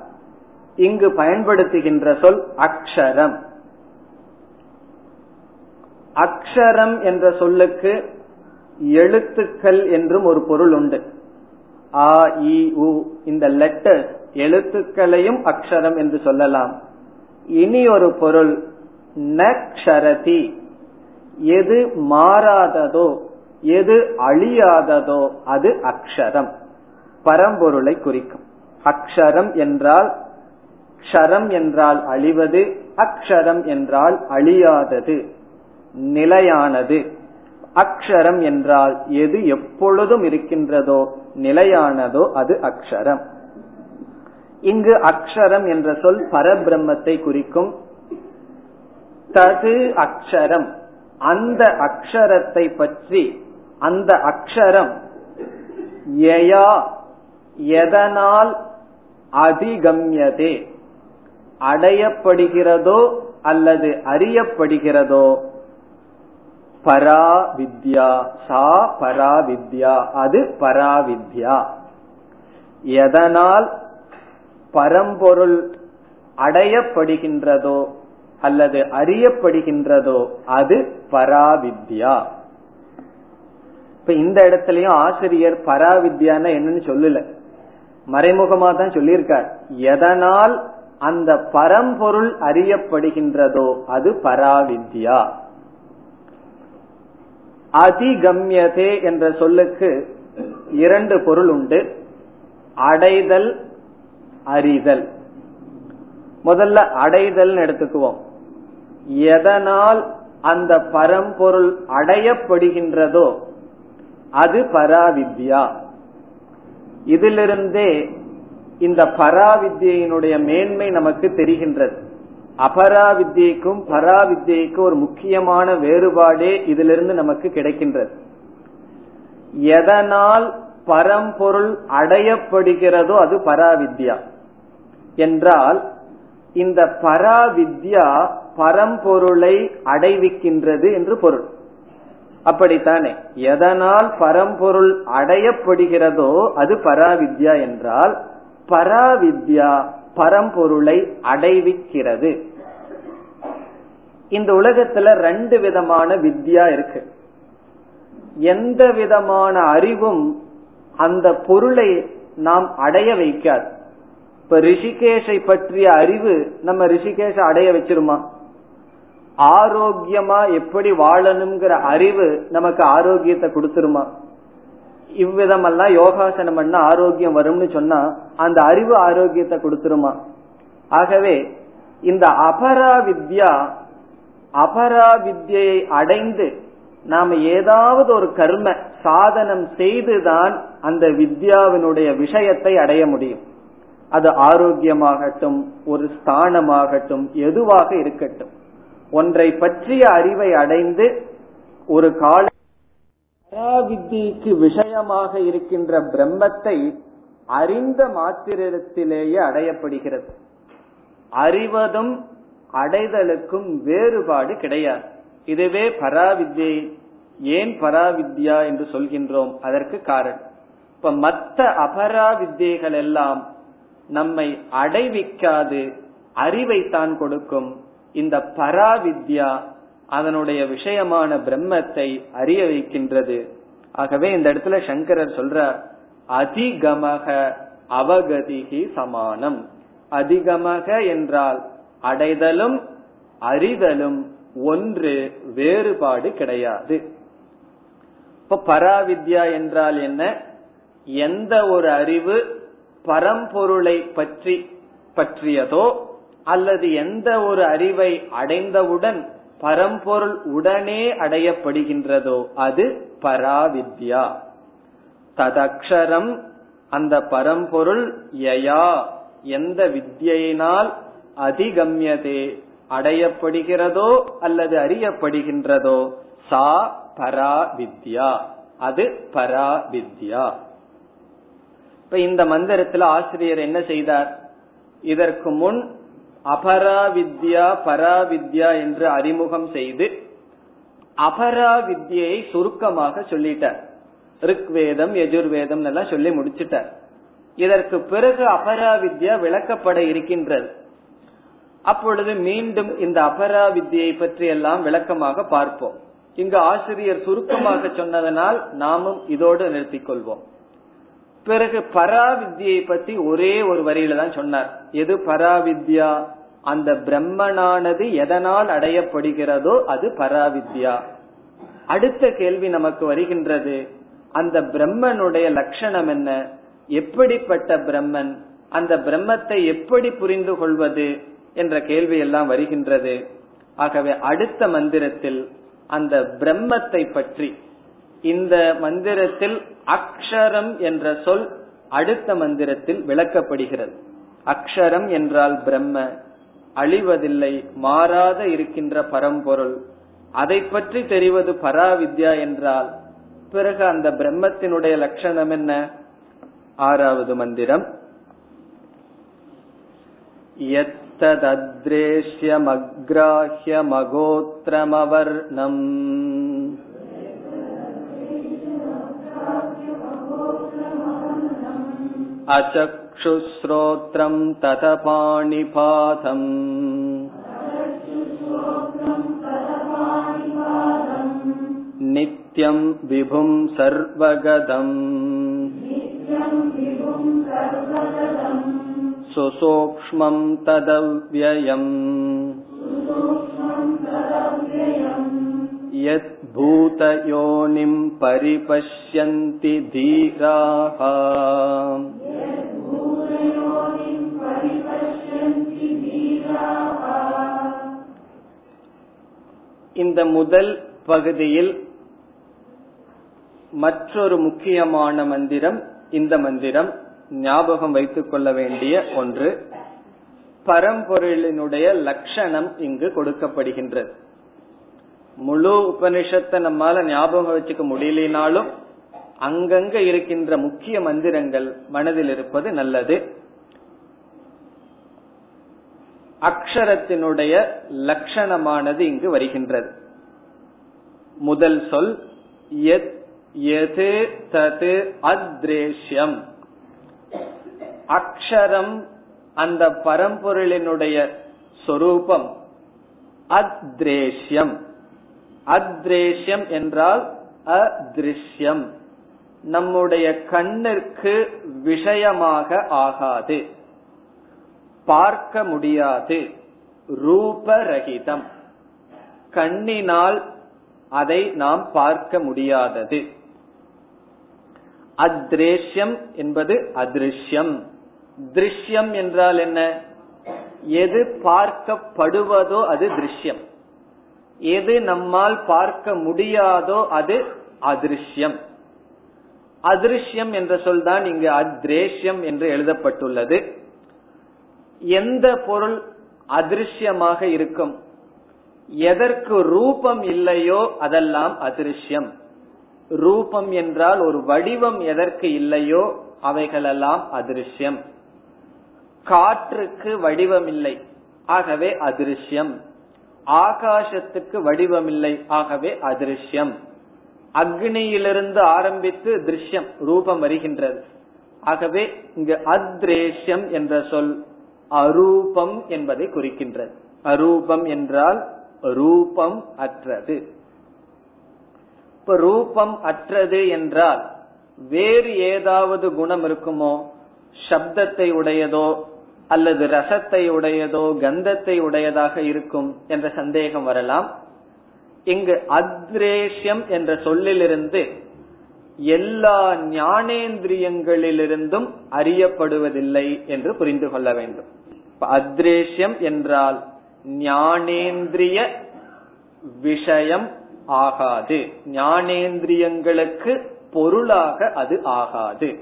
இங்கு பயன்படுத்துகின்ற சொல் அக்ஷரம். அக்ஷரம் என்ற சொல்லுக்கு எழுத்துக்கள் என்றும் ஒரு பொருள் உண்டு. ஆ இ உ இந்த லெட்டர் எழுத்துக்களையும் அக்ஷரம் என்று சொல்லலாம். இனி ஒரு பொருள் நக்ஷரதி. எது மாறாததோ எது அழியாததோ அது அக்ஷரம். பரம்பொருளை குறிக்கும். அக்ஷரம் என்றால் க்ஷரம் என்றால் அழிவது அக்ஷரம் என்றால் அழியாதது நிலையானது. அக்ஷரம் என்றால் எது எப்பொழுதும் இருக்கின்றதோ நிலையானதோ அது அக்ஷரம். இங்கு அக்ஷரம் என்ற சொல் பரபிரம்மத்தை குறிக்கும். தது அக்ஷரம். அந்த அக்ஷரத்தை பற்றி அந்த அக்ஷரம் யயா எதனால் அதிகம்யதே அடையப்படுகிறதோ அல்லது அறியப்படுகிறதோ பராவித்யா சா பராவித்யா அது பராவித்யா. எதனால் பரம்பொருள் அடையப்படுகின்றதோ அல்லது அறியப்படுகின்றதோ அது பராவித்யா. இப்ப இந்த இடத்துலயும் ஆசிரியர் பராவித்யான்னு என்னன்னு சொல்லல. மறைமுகமா தான் சொல்லியிருக்கார். எதனால் அந்த பரம்பொருள் அறியப்படுகின்றதோ அது பராவித்யா. அதிகம்யதே என்ற சொல்லுக்கு இரண்டு பொருள் உண்டு. அடைதல் அறிதல். முதல்ல அடைதல் எடுத்துக்குவோம். எதனால் அந்த பரம்பொருள் அடையப்படுகின்றதோ அது பராவித்யா. இதிலிருந்தே இந்த பராவித்யினுடைய மேன்மை நமக்கு தெரிகின்றது. அபராவித்யக்கும் பராவித்யக்கும் ஒரு முக்கியமான வேறுபாடே இதிலிருந்து நமக்கு கிடைக்கின்றது. எதனால் பரம்பொருள் அடையப்படுகிறதோ அது பராவித்யா. என்றால் இந்த பராவித்யா பரம்பொருளை அடைவிக்கின்றது என்று பொருள். அப்படித்தானே? எதனால் பரம்பொருள் அடையப்படுகிறதோ அது பராவித்யா என்றால் பராவித்யா பரம்பொருளை அடைவிக்கிறது. இந்த உலகத்துல ரெண்டு விதமான வித்யா இருக்கு. எந்த விதமான அறிவும் அந்த பொருளை நாம் அடைய வைக்காது. இப்ப ரிஷிகேஷை பற்றிய அறிவு நம்ம ரிஷிகேஷ அடைய வச்சிருமா? ஆரோக்கியமா எப்படி வாழணுங்கிற அறிவு நமக்கு ஆரோக்கியத்தை கொடுத்துருமா? இவ்விதமெல்லாம் யோகாசனம் பண்ண ஆரோக்கியம் வரும்னு சொன்னா அந்த அறிவு ஆரோக்கியத்தை கொடுத்துருமா? ஆகவே இந்த அபரா வித்யா அபரா வித்யை அடைந்து நாம ஏதாவது ஒரு கர்ம சாதனம் செய்துதான் அந்த வித்யாவினுடைய விஷயத்தை அடைய முடியும். அது ஆரோக்கியமாகட்டும் ஒரு ஸ்தானமாகட்டும் எதுவாக இருக்கட்டும். ஒன்றை பற்றிய அறிவை அடைந்து ஒரு கால பராவித்திக்கு விஷயமாக இருக்கின்ற பிரம்மத்தை அறிந்த மாத்திரத்திலேயே அடையப்படுகிறது. அறிவதும் அடைதலுக்கும் வேறுபாடு கிடையாது. இதுவே பராவித்யை ஏன் பராவித்யா என்று சொல்கின்றோம் அதற்கு காரணம். இப்ப மற்ற அபராவித்யைகள் எல்லாம் நம்மை அடைவிக்காது அறிவைத்தான் கொடுக்கும். இந்த பராவித்யா அதனுடைய விஷயமான பிரம்மத்தை அறிய வைக்கின்றது. ஆகவே இந்த இடத்துல சங்கரர் சொல்றார் அதிகமக அவகதிகி சமானம். அதிகமக என்றால் அடைதலும் அறிதலும் ஒன்று வேறுபாடு கிடையாது. இப்ப பராவித்யா என்றால் என்ன? எந்த ஒரு அறிவு பரம்பொருளை பற்றி பற்றியதோ அல்லது எந்த ஒரு அறிவை அடைந்தவுடன் பரம்பொருள் உடனே அடையப்படுகின்றதோ அது பராவித்யா. ததக்ஷரம் அந்த பரம்பொருள் யயா எந்த வித்யினால் அதிகம்யதே அடையப்படுகிறதோ அல்லது அறியப்படுகின்றதோ சா பரா வித்யா அது பரா வித்யா இப்ப இந்த மந்திரத்துல ஆசிரியர் என்ன செய்தார்? இதற்கு முன் அபராவித்யா பராவித்யா என்று அறிமுகம் செய்து அபராவித்யை சுருக்கமாக சொல்லிட்டார். ரிக்வேதம் எஜுர்வேதம் எல்லாம் சொல்லி முடிச்சிட்டார். இதற்கு பிறகு அபராவித்யா விளக்கப்பட இருக்கின்றது. அப்பொழுது மீண்டும் இந்த அபராவித்யை பற்றி எல்லாம் விளக்கமாக பார்ப்போம். இங்கு ஆசிரியர் சுருக்கமாக சொன்னதனால் நாமும் இதோடு நிறுத்திக் கொள்வோம். பிறகு பராவித்யை பத்தி ஒரே ஒரு வரியில தான் சொன்னார். எது பராவித்யா? அந்த பிரம்மனானது எதனால் அடையப்படுகிறதோ அது பராவித்யா. அடுத்த கேள்வி நமக்கு வருகின்றது. அந்த பிரம்மனுடைய லட்சணம் என்ன? எப்படிப்பட்ட பிரம்மன்? அந்த பிரம்மத்தை எப்படி புரிந்து கொள்வது? என்ற கேள்வி எல்லாம் வருகின்றது. ஆகவே அடுத்த மந்திரத்தில் அந்த பிரம்மத்தை பற்றி இந்த மந்திரத்தில் அக்ஷரம் என்ற சொல் அடுத்த மந்திரத்தில் விளக்கப்படுகிறது அக்ஷரம் என்றால் பிரம்ம அழிவதில்லை மாறாத இருக்கின்ற பரம்பொருள் அதை பற்றி தெரிவது பராவித்யா என்றால் பிறகு அந்த பிரம்மத்தினுடைய லட்சணம் என்ன ஆறாவது மந்திரம் यत्तदद्रेश्यमग्राह्यमगोत्रमवर्णम् अचक्षुश्रोत्रम् तत पाणिपातम् नित्यम् विभुम् सर्वगदम् सुसूक्ष्मम् तदव्ययम् यद्भूतयोनिम् परिपश्यन्ति धीराः இந்த முதல் பகுதியில் மற்றொரு முக்கியமான மந்திரம் இந்த மந்திரம் ஞாபகம் வைத்துக் கொள்ள வேண்டிய ஒன்று. பரம்பொருளினுடைய லட்சணம் இங்கு கொடுக்கப்படுகின்றது. முழு உபனிஷத்தை நம்மால ஞாபகம் வச்சுக்க முடியலனாலும் அங்கங்க இருக்கின்ற முக்கிய மந்திரங்கள் மனதில் இருப்பது நல்லது. அக்ஷரத்தினுடைய லட்சணமானது இங்கு வருகின்றது. முதல் சொல் எது தது அத்ரேஷ்யம். அக்ஷரம் அந்த பரம்பொருளினுடைய சொரூபம் அத்ரேஷ்யம். அத்ரேஷ்யம் என்றால் அத்ரிஷ்யம். நம்முடைய கண்ணிற்கு விஷயமாக ஆகாது. பார்க்க முடியாது. ரூபரகிதம். கண்ணினால் அதை நாம் பார்க்க முடியாதது. அத்ரேஷ்யம் என்பது அதிருஷ்யம். திருஷ்யம் என்றால் என்ன? எது பார்க்கப்படுவதோ அது திருஷ்யம். எது நம்மால் பார்க்க முடியாதோ அது அதிருஷ்யம். அதிருஷ்யம் என்ற சொல் தான் இங்கு அத்ரேஷ்யம் என்று எழுதப்பட்டுள்ளது. எந்த பொருள் அதிருஷ்யமாக இருக்கும்? எதற்கு ரூபம் இல்லையோ அதெல்லாம் அதிருஷ்யம். ரூபம் என்றால் ஒரு வடிவம் எதற்கு இல்லையோ அவைகளெல்லாம் அதிருஷ்யம். காற்றுக்கு வடிவம் இல்லை ஆகவே அதிருஷ்யம். ஆகாசத்துக்கு வடிவம் இல்லை ஆகவே அதிருஷ்யம். அக்னியிலிருந்து ஆரம்பித்து திருஷ்யம் ரூபம் வருகின்றது. ஆகவே இங்கு அத்ரேஷ்யம் என்ற சொல் அரூபம் என்பதை குறிக்கின்றது. அரூபம் என்றால் ரூபம் அற்றது. இப்ப ரூபம் அற்றது என்றால் வேறு ஏதாவது குணம் இருக்குமோ சப்தத்தை உடையதோ அல்லது ரசத்தை உடையதோ கந்தத்தை உடையதாக இருக்கும் என்ற சந்தேகம் வரலாம். இங்கு அத்ரேஷ்யம் என்ற சொல்லிலிருந்து எல்லா ஞானேந்திரியங்களிலிருந்தும் அறியப்படுவதில்லை என்று புரிந்து கொள்ள வேண்டும். அத்ரேஷ்யம் என்றால் ஞானேந்திரிய விஷயம் ஆகாது. ஞானேந்திரியங்களுக்கு பொருளாக அது ஆகாது.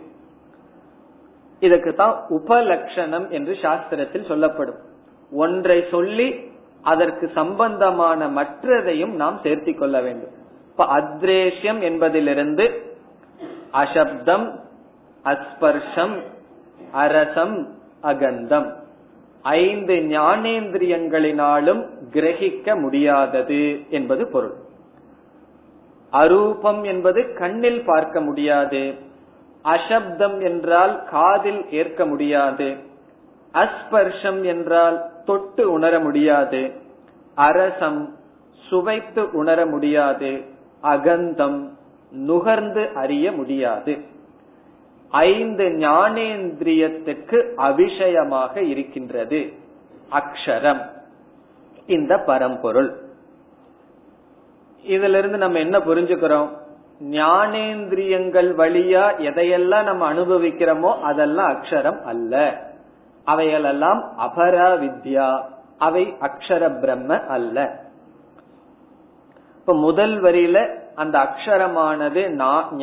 இதுக்கு தான் உபலட்சணம் என்று சாஸ்திரத்தில் சொல்லப்படும். ஒன்றை சொல்லி அதற்கு சம்பந்தமான மற்றதையும் நாம் சேர்த்திக் கொள்ள வேண்டும். இப்ப அத்ரேஷ்யம் என்பதிலிருந்து அசப்தம் அஸ்பர்ஷம் அரசம் அகந்தம். ஐந்து ஞானேந்திரியங்களினாலும் கிரகிக்க முடியாதது என்பது பொருள். அரூபம் என்பது கண்ணில் பார்க்க முடியாது. அசப்தம் என்றால் காதில் ஏற்க முடியாது. அஸ்பர்ஷம் என்றால் தொட்டு உணர முடியாது. அரசம் சுவைத்து உணர முடியாது. அகந்தம் நுகர்ந்து அறிய முடியாது. ஐந்து ஞானேந்திரியத்துக்கு அபிஷயமாக இருக்கின்றது. அக்ஷரம். இந்த பரம்பொருள். இதுல இருந்து நம்ம என்ன புரிஞ்சுக்கிறோம்? ஞானேந்திரியங்கள் வழியா எதையெல்லாம் நம்ம அனுபவிக்கிறோமோ அதெல்லாம் அக்ஷரம் அல்ல. அவைகளெல்லாம் அபரா வித்யா அவை அக்ஷர பிரம்ம அல்ல. இப்ப முதல் வரியில அந்த அக்ஷரமானது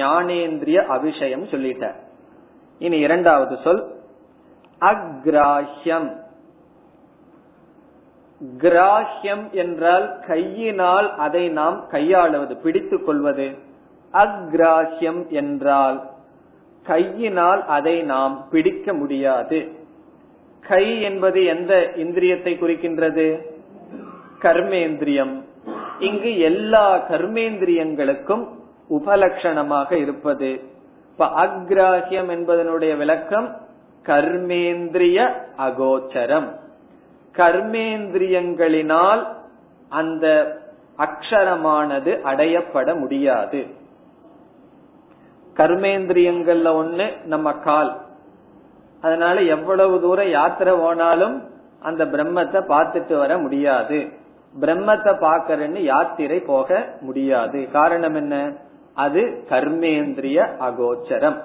ஞானேந்திரிய அபிஷயம் சொல்லிட்டார் இனி இரண்டாவது சொல். அக்ராஹ்யம். கிராஹ்யம் என்றால் கையினால் அதை நாம் கையாளுவது பிடித்துக் கொள்வது. அக்ராஹ்யம் என்றால் கையினால் அதை நாம் பிடிக்க முடியாது. கை என்பது எந்த இந்திரியத்தை குறிக்கின்றது? கர்மேந்திரியம். இங்கு எல்லா கர்மேந்திரியங்களுக்கும் உபலட்சணமாக இருப்பது. இப்ப அக்ராஹியம் என்பதனுடைய விளக்கம் கர்மேந்திரிய அகோச்சரம். கர்மேந்திரியங்களினால் அந்த அக்ஷரமானது அடையப்பட முடியாது. கர்மேந்திரியங்கள்ல ஒண்ணு நம்ம கால். அதனால எவ்வளவு தூரம் யாத்திரை போனாலும் அந்த பிரம்மத்தை பார்த்துட்டு வர முடியாது. பிரம்மத்தை பாக்கறன்னு யாத்திரை போக முடியாது. காரணம் என்ன? அது கர்மேந்திரிய அகோச்சரம்.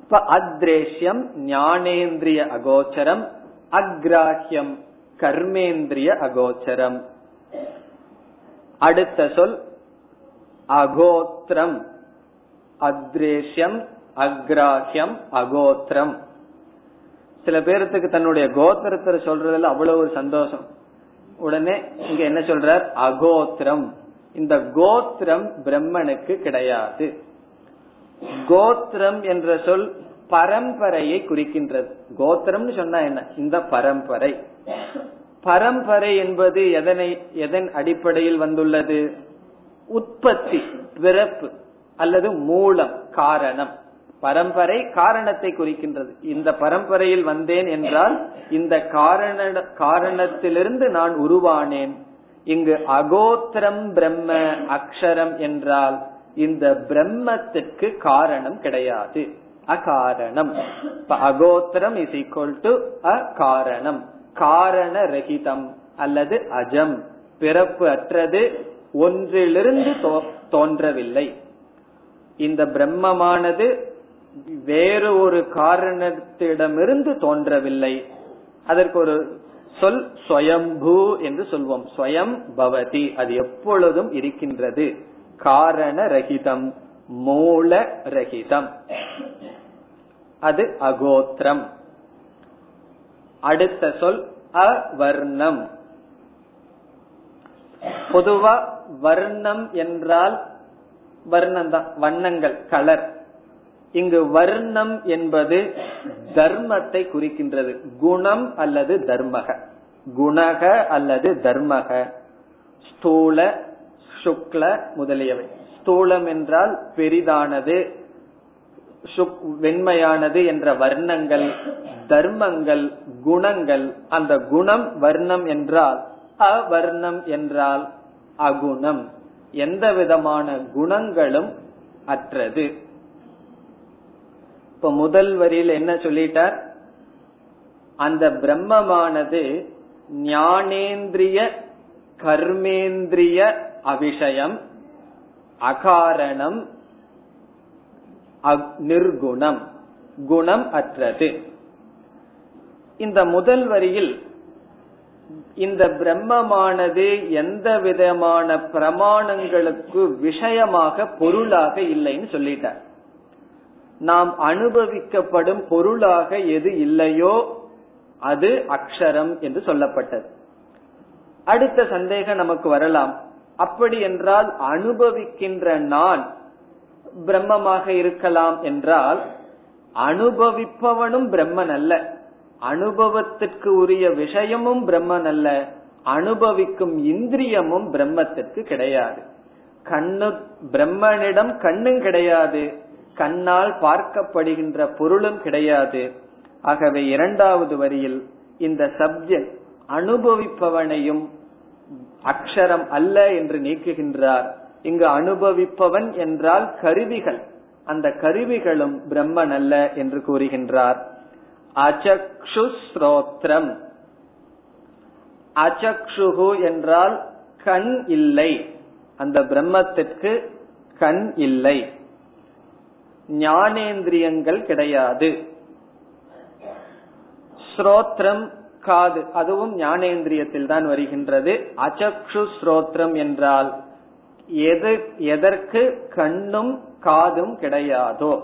இப்ப அத்ரேஷ்யம் ஞானேந்திரிய அகோச்சரம் அக்ராஹ்யம் கர்மேந்திரிய அகோச்சரம். அடுத்த சொல் அகோத்திரம். அத்ரேஷ்யம் அக்ராஹ்யம் அகோத்திரம். சில பேர்த்துக்கு தன்னுடைய கோத்திரத்தை சொல்றதுல அவ்வளவு ஒரு சந்தோஷம். உடனே இங்க என்ன சொல்றார்? அகோத்திரம். இந்த கோத்திரம் பிரம்மனுக்கு கிடையாது. கோத்திரம் என்ற சொல் பரம்பரையை குறிக்கின்றது. கோத்திரம்னு சொன்னா என்ன? இந்த பரம்பரை. பரம்பரை என்பது எதனை எதன் அடிப்படையில் வந்துள்ளது? உற்பத்தி பிறப்பு அல்லது மூலம் காரணம். பரம்பரை காரணத்தை குறிக்கின்றது. இந்த பரம்பரையில் வந்தேன் என்றால் இந்த காரண காரணத்திலிருந்து நான் உருவானேன். இங்கு அகோத்திரம் பிரம்ம அக்ஷரம் என்றால் இந்த பிரம்மத்துக்கு காரணம் கிடையாது. அகாரணம். அகோத்திரம் இஸ் ஈக்வல் டு அகாரணம். காரண ரகிதம் அல்லது அஜம். பிறப்பு அற்றது ஒன்றிலிருந்து தோன்றவில்லை. இந்த பிரம்மமானது வேறு ஒரு காரணத்திடமிருந்து தோன்றவில்லை. அதற்கு ஒரு சொல் ஸ்வயம்பூ என்று சொல்வோம். ஸ்வயம் பவதி. அது எப்பொழுதும் இருக்கின்றது. காரண ரகிதம் மூல ரகிதம். அது அகோத்திரம். அடுத்த சொல் அவர்ணம். பொதுவா வர்ணம் என்றால் வர்ணம் தான் வண்ணங்கள் கலர். இங்கு வர்ணம் என்பது தர்மத்தை குறிக்கின்றது. குணம் அல்லது தர்மக. குணக அல்லது தர்மக. ஸ்தூல சுக்ல முதலியவை. ஸ்தூலம் என்றால் பெரிதானது வெண்மையானது என்ற வர்ணங்கள் தர்மங்கள் குணங்கள். அந்த குணம் வர்ணம் என்றால் அவர்ணம் என்றால் அகுணம். எந்த விதமான குணங்களும் அற்றது. இப்ப முதல் வரியில் என்ன சொல்லிட்டார்? அந்த பிரம்மமானது ஞானேந்திரிய கர்மேந்திரிய அபிஷயம் அகாரணம் நிர்குணம் குணம் அற்றது. இந்த முதல் வரியில் இந்த பிரம்மமானது எந்த விதமான பிரமாணங்களுக்கு விஷயமாக பொருளாக இல்லைன்னு சொல்லிட்டார். நாம் அனுபவிக்கப்படும் பொருளாக எது இல்லையோ அது அக்ஷரம் என்று சொல்லப்பட்டது. அடுத்த சந்தேகம் நமக்கு வரலாம். அப்படி என்றால் அனுபவிக்கின்ற நான் பிரம்மமாக இருக்கலாம் என்றால் அனுபவிப்பவனும் பிரம்மன் அல்ல. அனுபவத்திற்கு உரிய விஷயமும் பிரம்மன் அல்ல. அனுபவிக்கும் இந்திரியமும் பிரம்மத்திற்கு கிடையாது. கண்ணு பிரம்மனிடம் கண்ணும் கிடையாது. கண்ணால் பார்க்கப்படுகின்ற பொருளும் கிடையாது. ஆகவே இரண்டாவது வரியில் இந்த சப்ஜெக்ட் அனுபவிப்பவனையும் அக்ஷரம் அல்ல என்று நீக்குகின்றார். இங்கு அனுபவிப்பவன் என்றால் கருவிகள். அந்த கருவிகளும் பிரம்மன் அல்ல என்று கூறுகின்றார். அச்சக்ஷு ஸ்ரோத்ரம் அச்சக்ஷுகு என்றால் கண் இல்லை. அந்த பிரம்மத்திற்கு கண் இல்லை. ஞானேந்திரியங்கள் கிடையாது. ஸ்ரோத்ரம் காது. அதுவும் ஞானேந்திரியத்தில் தான் வருகின்றது. அச்சக்ஷு ஸ்ரோத்ரம் என்றால் எது எதற்கு கண்ணும் காதும் கிடையாதோ.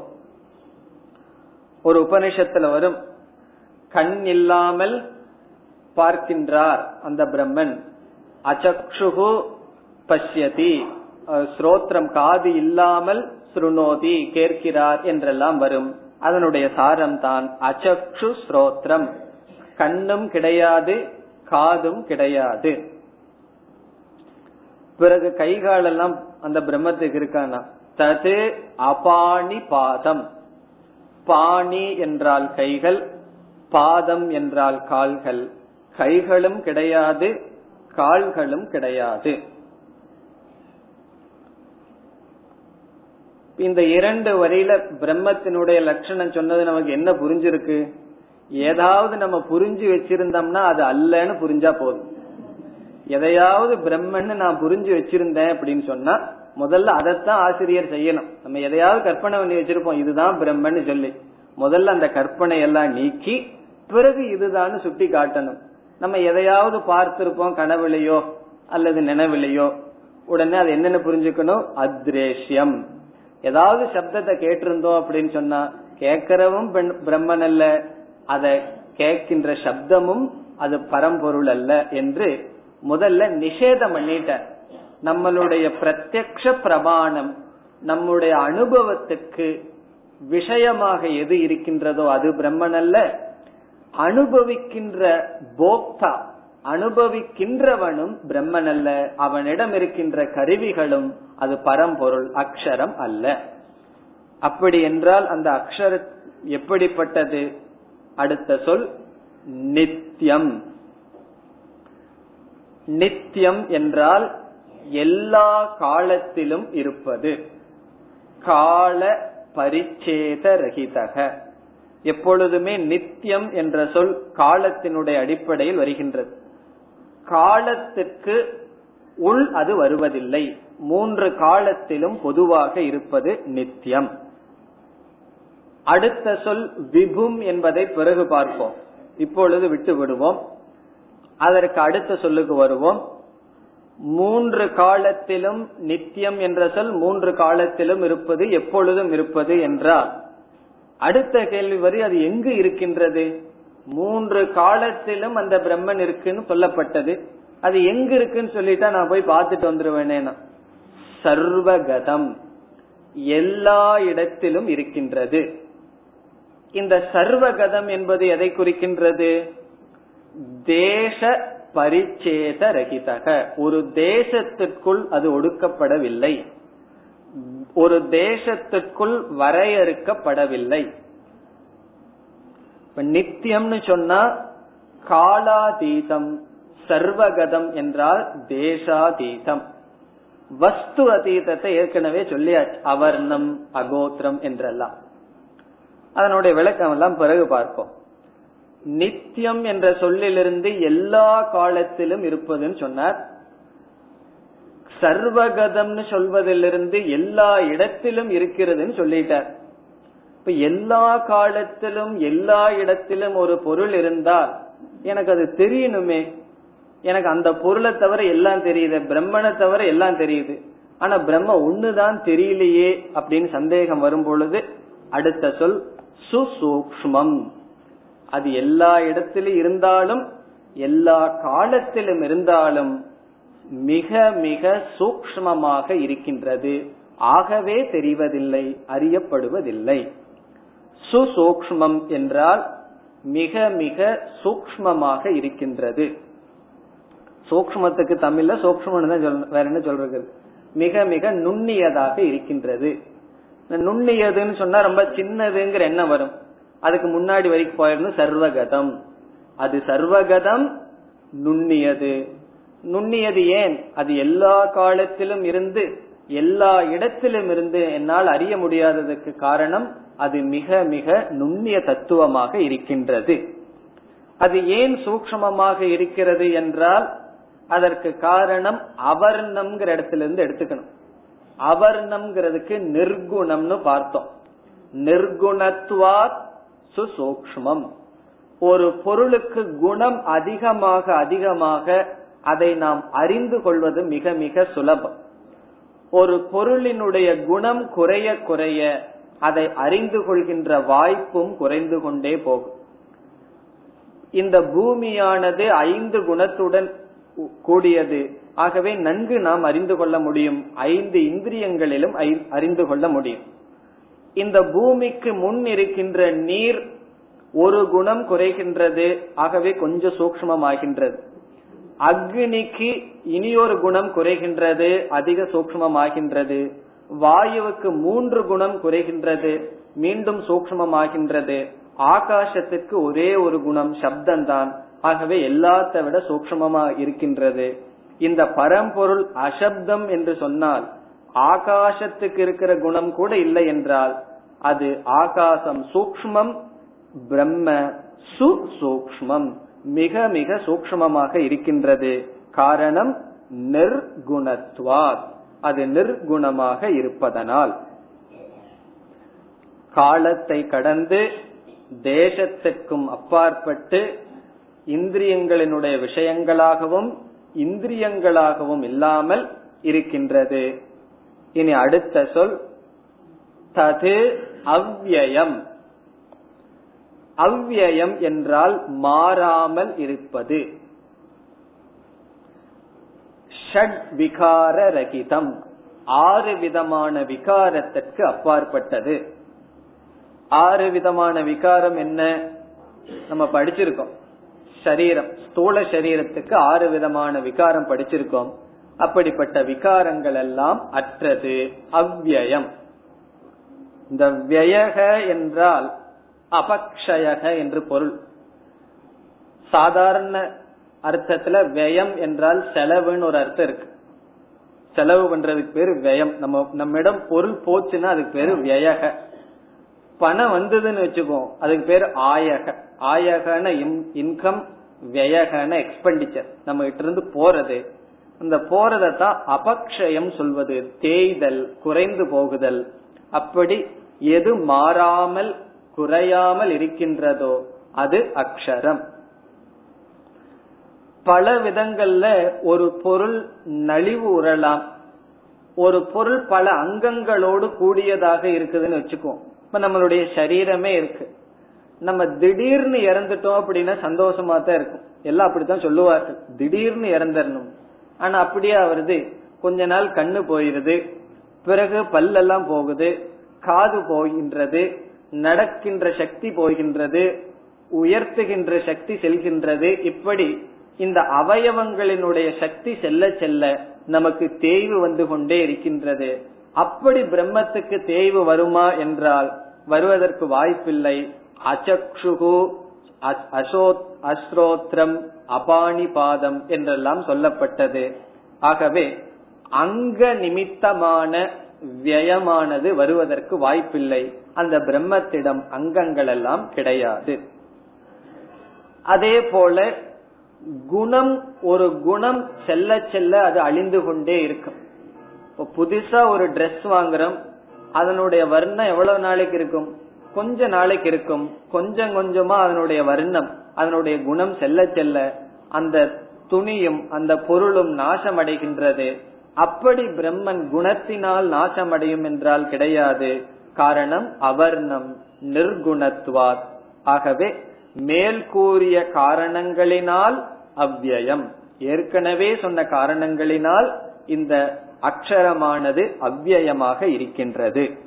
ஒரு உபனிஷத்துல வரும். கண் இல்லாமல் பார்க்கின்றார் அந்த பிரம்மன். அச்சக்ஷுகு பஷ்யதி. ஸ்ரோத்ரம் காது இல்லாமல் ஸ்ருணோதி கேட்கிறார் என்றெல்லாம் வரும். அதனுடைய சாரம் தான் அச்சக்ஷு ஸ்ரோத்ரம். கண்ணும் கிடையாது காதும் கிடையாது. பிறகு கைகாலெல்லாம் அந்த பிரம்மத்துக்கு இருக்கானா? தது அபாணி பாதம். பாணி என்றால் கைகள் பாதம் என்றால் கால்கள். கைகளும் கிடையாது கால்களும் கிடையாது. இந்த இரண்டு வரியில பிரம்மத்தினுடைய லட்சணம் சொன்னது நமக்கு என்ன புரிஞ்சிருக்கு? ஏதாவது நம்ம புரிஞ்சு வச்சிருந்தோம்னா அது அல்லன்னு புரிஞ்சா போதும். எதையாவது பிரம்மன்னு நான் புரிஞ்சு வச்சிருந்தேன் அப்படின்னு சொன்னா முதல்ல அதைத்தான் ஆசிரியர் செய்யணும். நம்ம எதையாவது கற்பனை பண்ணி வச்சிருப்போம் இதுதான் பிரம்மன்னு சொல்லி. முதல்ல அந்த கற்பனை எல்லாம் நீக்கி பிறகு இதுதான் சுட்டி காட்டணும். நம்ம எதையாவது பார்த்திருப்போம் கனவுலையோ அல்லது நினைவிலையோ உடனே அது என்னென்ன புரிஞ்சுக்கணும்? அத்ரேஷ்யம். ஏதாவது சப்தத்தை கேட்டிருந்தோம் அப்படின்னு சொன்னா கேட்கிறவும் பிரம்மன் அல்ல. அதை கேட்கின்ற சப்தமும் அது பரம்பொருள் அல்ல என்று முதல்ல நிஷேதம் பண்ணிட்ட நம்மளுடைய பிரத்யக்ஷ பிரமாணம் நம்முடைய அனுபவத்துக்கு விஷயமாக எது இருக்கின்றதோ அது பிரம்மன் அல்ல. அனுபவிக்கின்ற போக்தா அனுபவிக்கின்றவனும் பிரம்மன் அல்ல அவனிடம் இருக்கின்ற கருவிகளும் அது பரம்பொருள் அக்ஷரம் அல்ல. அப்படி என்றால் அந்த அக்ஷர எப்படிப்பட்டது? அடுத்த சொல் நித்தியம் நித்தியம் என்றால் எல்லா காலத்திலும் இருப்பது. கால பரிச்சேத ரகிதக. எப்பொழுதுமே நித்தியம் என்ற சொல் காலத்தினுடைய அடிப்படையில் வருகின்றது. காலத்துக்கு உள் அது வருவதில்லை. மூன்று காலத்திலும் பொதுவாக இருப்பது நித்தியம். அடுத்த சொல் விபும் என்பதை பிறகு பார்ப்போம். இப்பொழுது விட்டு விடுவோம். அதற்கு அடுத்த சொல்லுக்கு வருவோம். மூன்று காலத்திலும் நித்தியம் என்ற சொல் மூன்று காலத்திலும் இருப்பது எப்பொழுதும் இருப்பது என்றால் அடுத்த கேள்வி வரி அது எங்கு இருக்கின்றது? மூன்று காலத்திலும் அந்த பிரம்மன் இருக்குன்னு சொல்லப்பட்டது. அது எங்க இருக்குன்னு சொல்லிட்டா நான் போய் பார்த்துட்டு வந்துருவேனேனா சர்வகதம் எல்லா இடத்திலும் இருக்கின்றது. இந்த சர்வகதம் என்பது எதை குறிக்கின்றது? தேச பரிச்சேத ரகிதக. ஒரு தேசத்திற்குள் அது ஒடுக்கப்படவில்லை. ஒரு தேசத்திற்குள் வரையறுக்கப்படவில்லை. இப்ப நித்தியம்னு சொன்னா காலாதீதம் சர்வகதம் என்றால் தேசாதீதம். வஸ்து அதீதத்தை ஏற்கனவே சொல்லியாச்சு அவர்ணம் அகோத்திரம் என்றெல்லாம். அதனுடைய விளக்கம் எல்லாம் பிறகு பார்ப்போம். நித்தியம் என்ற சொல்லிலிருந்து எல்லா காலத்திலும் இருப்பதுன்னு சொன்னார். சர்வகதம்னு சொல்வதிலிருந்து எல்லா இடத்திலும் இருக்கிறதுன்னு சொல்லிட்டார். இப்ப எல்லா காலத்திலும் எல்லா இடத்திலும் ஒரு பொருள் இருந்தால் எனக்கு அது தெரியணுமே. எனக்கு அந்த பொருளை தவிர எல்லாம் தெரியுது பிரம்மனை தவிர எல்லாம் தெரியுது. ஆனா பிரம்ம ஒண்ணுதான் தெரியலையே அப்படின்னு சந்தேகம் வரும் பொழுது அடுத்த சொல் சுசூக்மம் அது எல்லா இடத்திலும் இருந்தாலும் எல்லா காலத்திலும் இருந்தாலும் மிக மிக சூக்மமாக இருக்கின்றது. ஆகவே தெரிவதில்லை அறியப்படுவதில்லை. சுசூக்மம் என்றால் மிக மிக சூக்மமாக இருக்கின்றது. சூக்மத்துக்கு தமிழ்ல சூக்மம் வேற என்ன சொல்றது? மிக மிக நுண்ணியதாக இருக்கின்றது. நுண்ணியதுன்னு சொன்னா ரொம்ப சின்னதுங்கிற எண்ணம் வரும். அதுக்கு முன்னாடி வரைக்கும் போயிருந்து சர்வகதம். அது சர்வகதம் நுண்ணியது. நுண்ணியது ஏன்? அது எல்லா காலத்திலும் இருந்து எல்லா இடத்திலும் இருந்து என்னால் அறிய முடியாததுக்கு காரணம் அது மிக மிக நுண்ணிய தத்துவமாக இருக்கின்றது. அது ஏன் சூக்மமாக இருக்கிறது என்றால் அதற்கு காரணம் அவர்ணம்ங்கிற இடத்துல இருந்து எடுத்துக்கணும். அவர்ணம்ங்கிறதுக்கு நிர்குணம்னு பார்த்தோம். நிர்குணத்துவாத் சுசூக்மம் ஒரு பொருளுக்கு குணம் அதிகமாக அதிகமாக அதை நாம் அறிந்து கொள்வது மிக மிக சுலபம். ஒரு பொருளினுடைய குணம் குறைய குறைய அதை அறிந்து கொள்கின்ற வாய்ப்பும் குறைந்து கொண்டே போகும். இந்த பூமியானது ஐந்து குணத்துடன் கூடியது. ஆகவே நன்கு நாம் அறிந்து கொள்ள முடியும். ஐந்து இந்திரியங்களிலும் அறிந்து கொள்ள முடியும். இந்த பூமிக்கு முன் இருக்கின்ற நீர் ஒரு குணம் குறைகின்றது. ஆகவே கொஞ்சம் சூக்மமாகின்றது அக்னிக்கு இனியொரு குணம் குறைகின்றது. அதிக சூக்மமாகின்றது வாயுவுக்கு மூன்று குணம் குறைகின்றது மீண்டும் சூக்மமாகின்றது ஆகாசத்திற்கு ஒரே ஒரு குணம் சப்தம்தான். ஆகவே எல்லாத்த விட சூக்மமா இருக்கின்றது. இந்த பரம்பொருள் அசப்தம் என்று சொன்னால் ஆகாசத்துக்கு இருக்கிற குணம் கூட இல்லை என்றால் அது ஆகாசம் சூக்மம் பிரம்ம சுசூக்மம் மிக மிக சூக்மமாக இருக்கின்றது. காரணம் நிர்குணத்வாத் அது நிர்குணமாக இருப்பதனால். காலத்தை கடந்து தேசத்திற்கும் அப்பாற்பட்டு இந்திரியங்களினுடைய விஷயங்களாகவும் இந்திரியங்களாகவும் இல்லாமல் இருக்கின்றது. இனி அடுத்த சொல் தது அவ்யயம் அவ்யயம் என்றால் மாறாமல் இருப்பது. ஷட் விகார ரகிதம் ஆறு விதமான விகாரத்திற்கு அப்பாற்பட்டது. ஆறு விதமான விகாரம் என்ன? நம்ம படிச்சிருக்கோம். சரீரம் ஸ்தூல சரீரத்துக்கு ஆறு விதமான விகாரம் படிச்சிருக்கோம். அப்படிப்பட்ட விகாரங்கள் எல்லாம் அற்றது. அவ்வியம். இந்த வியக என்றால் அபக்ஷயக என்று பொருள். சாதாரண அர்த்தத்துல வியம் என்றால் செலவுன்னு ஒரு அர்த்தம் இருக்கு. செலவு பண்றதுக்கு பேரு வியம். நம்ம நம்மிடம் பொருள் போச்சுன்னா அதுக்கு பேரு வியக. பணம் வந்ததுன்னு வச்சுக்கோ அதுக்கு பேரு ஆயக. ஆயகன இன்கம் வியகன எக்ஸ்பெண்டிச்சர் நம்ம கிட்ட இருந்து போறது. அந்த போறதான் அபக்ஷயம் சொல்வது. தேய்தல் குறைந்து போகுதல். அப்படி எது மாறாமல் குறையாமல் இருக்கின்றதோ அது அக்ஷரம். பல விதங்கள்ல ஒரு பொருள் நலிவு உறலாம். ஒரு பொருள் பல அங்கங்களோடு கூடியதாக இருக்குதுன்னு வச்சுக்கோ இப்ப நம்மளுடைய சரீரமே இருக்கு. நம்ம திடீர்னு இறந்துட்டோம் அப்படின்னா சந்தோஷமா தான் இருக்கும். எல்லாம் அப்படித்தான் சொல்லுவார்கள். திடீர்னு இறந்துடணும். ஆனா அப்படியே வருது கொஞ்ச நாள் கண்ணு போயிருது. பிறகு பல்லெல்லாம் போகுது. காது போகின்றது. நடக்கின்ற சக்தி போகின்றது. உயர்த்துகின்ற சக்தி செல்கின்றது. இப்படி இந்த அவயவங்களினுடைய சக்தி செல்ல செல்ல நமக்கு தேய்வு வந்து கொண்டே இருக்கின்றது. அப்படி பிரம்மத்துக்கு தேய்வு வருமா என்றால் வருவதற்கு வாய்ப்பில்லை. அச்சக்ஷுகு அஸ்ரோத்ரம் அபானி பாதம் என்றெல்லாம் சொல்லப்பட்டது. ஆகவே அங்க நிமித்தமான வியமானது வருவதற்கு வாய்ப்பில்லை. அந்த பிரம்மத்திடம் அங்கங்கள் எல்லாம் கிடையாது. அதே போல குணம் ஒரு குணம் செல்ல செல்ல அது அழிந்து கொண்டே இருக்கும். இப்போ புதுசா ஒரு ட்ரெஸ் வாங்குறோம் அதனுடைய வர்ணம் எவ்வளவு நாளைக்கு இருக்கும்? கொஞ்ச நாளைக்கு இருக்கும். கொஞ்சம் கொஞ்சமா அதனுடைய வர்ணம் அதனுடைய குணம் செல்ல செல்ல அந்த துணியும் அந்த பொருளும் நாசம் அடைகின்றது அப்படி பிரம்மன் குணத்தினால் நாசம் அடையும் என்றால் கிடையாது. காரணம் அவர்ணம் நிர்குணத்துவார். ஆகவே மேல் கூறிய காரணங்களினால் அவ்வியம். ஏற்கனவே சொன்ன காரணங்களினால் இந்த அக்ஷரமானது அவ்வியமாக இருக்கின்றது.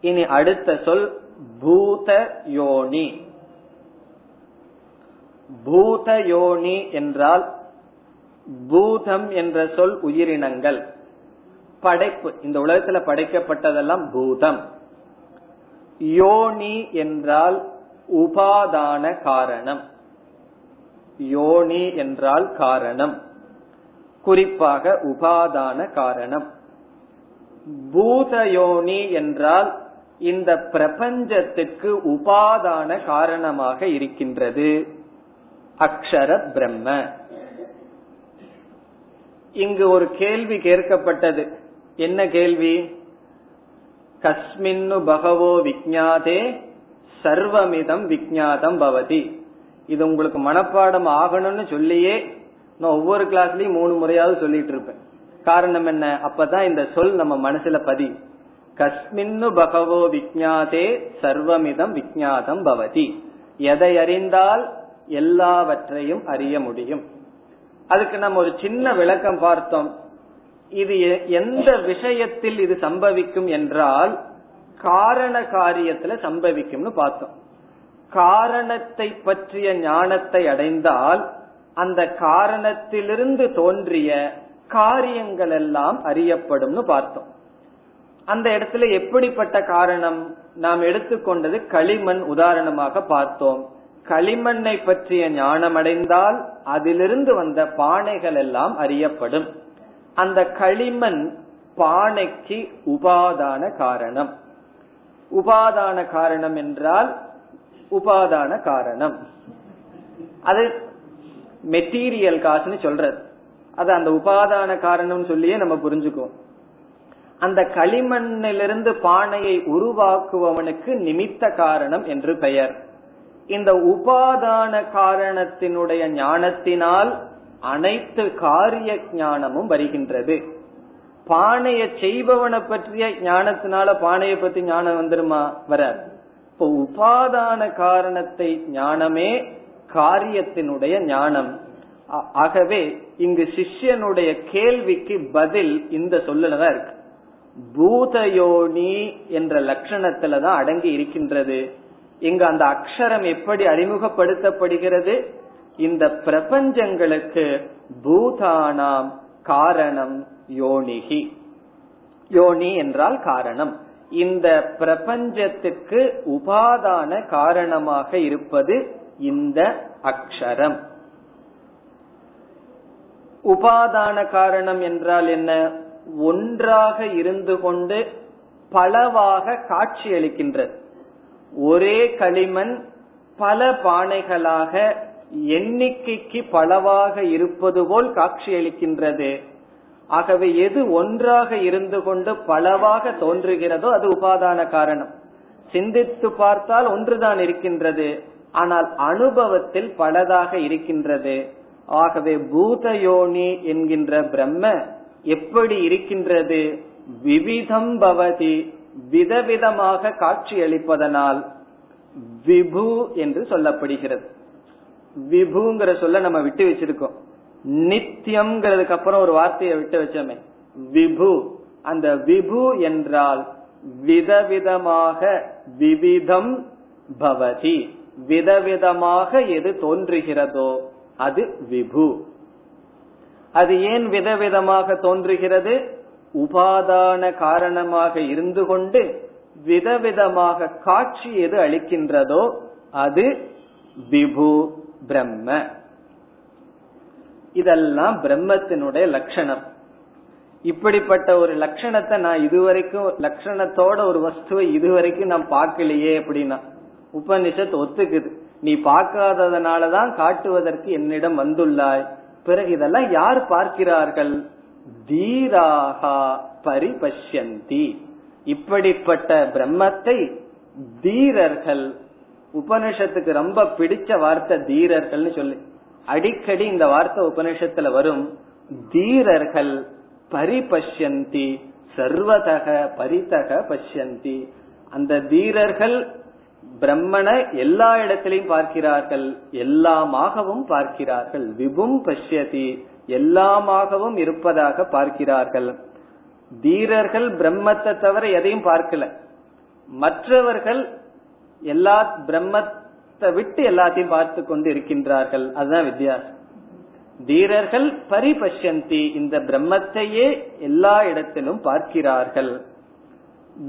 இனி அடுத்த சொல் பூத யோனி. பூத யோனி என்றால் பூதம் என்ற சொல் உயிரினங்கள். படைப்பு இந்த உலகத்துல படைக்கப்பட்டதெல்லாம் பூதம். யோனி என்றால் உபாதான காரணம். யோனி என்றால் காரணம். குறிப்பாக உபாதான காரணம். பூதயோனி என்றால் இந்த பிரபஞ்சத்துக்கு உபாதான காரணமாக இருக்கின்றது. அக்ஷர பிரம்ம. இங்கு ஒரு கேள்வி கேட்கப்பட்டது. என்ன கேள்வி? கஸ்மின்னு பகவோ விஜாதே சர்வமிதம் விஜாதம் பவதி. இது உங்களுக்கு மனப்பாடம் ஆகணும்னு சொல்லியே நான் ஒவ்வொரு கிளாஸ்லயும் மூணு முறையாவது சொல்லிட்டு இருப்பேன். காரணம் என்ன? அப்பதான் இந்த சொல் நம்ம மனசுல பதி கஸ்மின்னு பகவோ விஜாதே சர்வமிதம் விஜாதம் பவதி. எதை அறிந்தால் எல்லாவற்றையும் அறிய முடியும். அதுக்கு நம்ம ஒரு சின்ன விளக்கம் பார்த்தோம். இது எந்த விஷயத்தில் இது சம்பவிக்கும் என்றால் காரண காரியத்துல சம்பவிக்கும்னு பார்த்தோம். காரணத்தை பற்றிய ஞானத்தை அடைந்தால் அந்த காரணத்திலிருந்து தோன்றிய காரியங்கள் எல்லாம் அறியப்படும்னு பார்த்தோம். அந்த இடத்துல எப்படிப்பட்ட காரணம்? நாம் எடுத்துக்கொண்டது களிமண் உதாரணமாக பார்த்தோம். களிமண்ணை பற்றிய ஞானம் அடைந்தால் அதிலிருந்து வந்த பானைகள் எல்லாம் அறியப்படும். அந்த களிமண் பானைக்கு உபாதான காரணம். உபாதான காரணம் என்றால் உபாதான காரணம். அது மெட்டீரியல் காசுன்னு சொல்றது. அது அந்த உபாதான காரணம் சொல்லியே நம்ம புரிஞ்சுக்குவோம். அந்த களிமண்ணிலிருந்து பானையை உருவாக்குபவனுக்கு நிமித்த காரணம் என்று பெயர். இந்த உபாதான காரணத்தினுடைய ஞானத்தினால் அனைத்து காரிய ஞானமும் வருகின்றது. பானையை செய்பவனை பற்றிய ஞானத்தினால பானையை பத்தி ஞானம் வந்துருமா? வராது. இப்போ உபாதான காரணத்தை ஞானமே காரியத்தினுடைய ஞானம். ஆகவே இங்கு சிஷ்யனுடைய கேள்விக்கு பதில் இந்த சொல்லுலதான் இருக்கு. பூதயோனி என்ற லட்சணத்துலதான் அடங்கி இருக்கின்றது. இங்கு அந்த அக்ஷரம் எப்படி அறிமுகப்படுத்தப்படுகிறது? இந்த பிரபஞ்சங்களுக்கு பூதானாம் காரணம் யோனிகி யோனி என்றால் காரணம். இந்த பிரபஞ்சத்துக்கு உபாதான காரணமாக இருப்பது இந்த அக்ஷரம். உபாதான காரணம் என்றால் என்ன? ஒன்றாக இருந்து கொண்டு பலவாக காட்சியளிக்கின்றது ஒரே களிமண் பல பானைகளாக எண்ணிக்கைக்கு பலவாக இருப்பது போல் காட்சியளிக்கின்றது ஆகவே எது ஒன்றாக இருந்து கொண்டு பலவாக தோன்றுகிறதோ அது உபாதான காரணம். சிந்தித்து பார்த்தால் ஒன்றுதான் இருக்கின்றது ஆனால் அனுபவத்தில் பலதாக இருக்கின்றது. ஆகவே பூதயோனி என்கின்ற பிரம்ம எப்படி இருக்கின்றது? விவிதம் பவதி விதவிதமாக காட்சியளிப்பதனால் விபு என்று சொல்லப்படுகிறது. விபுங்கிற சொல்ல நம்ம விட்டு வச்சிருக்கோம். நித்தியம்ங்கிறதுக்கு அப்புறம் ஒரு வார்த்தையை விட்டு வச்சோமே. விபு. அந்த விபு என்றால் விதவிதமாக விவிதம் பவதி. விதவிதமாக எது தோன்றுகிறதோ அது விபு. அது ஏன் விதவிதமாக தோன்றுகிறது? உபாதான காரணமாக இருந்து கொண்டு விதவிதமாக காட்சி எது அளிக்கின்றதோ அது விபு பிரம்ம. இதெல்லாம் பிரம்மத்தினுடைய லட்சணம். இப்படிப்பட்ட ஒரு லட்சணத்தை நான் இதுவரைக்கும் லட்சணத்தோட ஒரு வஸ்துவை இதுவரைக்கும் நான் பார்க்கலையே அப்படின்னா உபனிஷத் ஒத்துக்குது. நீ பார்க்காததுனாலதான் காட்டுவதற்கு என்னிடம் வந்துள்ளாய். பிறகு இதெல்லாம் யார் பார்க்கிறார்கள்? தீராகா பரிபஷ்யந்தி. இப்படிப்பட்ட பிரம்மத்தை தீரர்கள் உபனிஷத்துக்கு ரொம்ப பிடிச்ச வார்த்தை தீரர்கள்னு சொல்லி. அடிக்கடி இந்த வார்த்தை உபநிஷத்துல வரும். தீரர்கள் பரிபஷ்யந்தி சர்வதக பரிதக பஷ்யந்தி. அந்த தீரர்கள் பிரம்மனை எல்லா இடத்திலையும் பார்க்கிறார்கள் எல்லாமாகவும் பார்க்கிறார்கள். விபும் பஷ்யதி எல்லாமாகவும் இருப்பதாக பார்க்கிறார்கள். தீரர்கள் பிரம்மத்தை தவிர எதையும் பார்க்கல. மற்றவர்கள் எல்லா பிரம்ம விட்டு எல்லாத்தையும் பார்த்து கொண்டு இருக்கின்றார்கள். அதுதான் வித்தியாசம். தீரர்கள் பரிபஷந்தி இந்த பிரம்மத்தையே எல்லா இடத்திலும் பார்க்கிறார்கள்.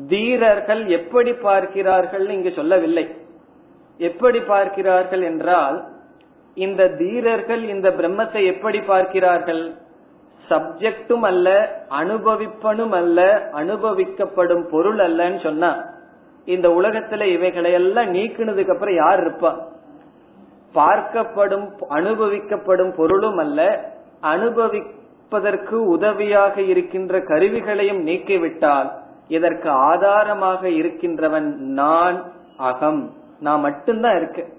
தீரர்கள் எப்படி பார்க்கிறார்கள் இங்கு சொல்லவில்லை. எப்படி பார்க்கிறார்கள் என்றால் இந்த தீரர்கள் இந்த பிரம்மத்தை எப்படி பார்க்கிறார்கள்? சப்ஜெக்டும் அல்ல அனுபவிப்பனும் அல்ல அனுபவிக்கப்படும் பொருள் அல்லன்னு சொன்னா இந்த உலகத்துல இவைகளை எல்லாம் நீக்கினதுக்கு அப்புறம் யார் இருப்பா? பார்க்கப்படும் அனுபவிக்கப்படும் பொருளும் அல்ல அனுபவிப்பதற்கு உதவியாக இருக்கின்ற கருவிகளையும் நீக்கிவிட்டால் இதற்கு ஆதாரமாக இருக்கின்றவன் நான் அகம். நான் மட்டும்தான் இருக்கு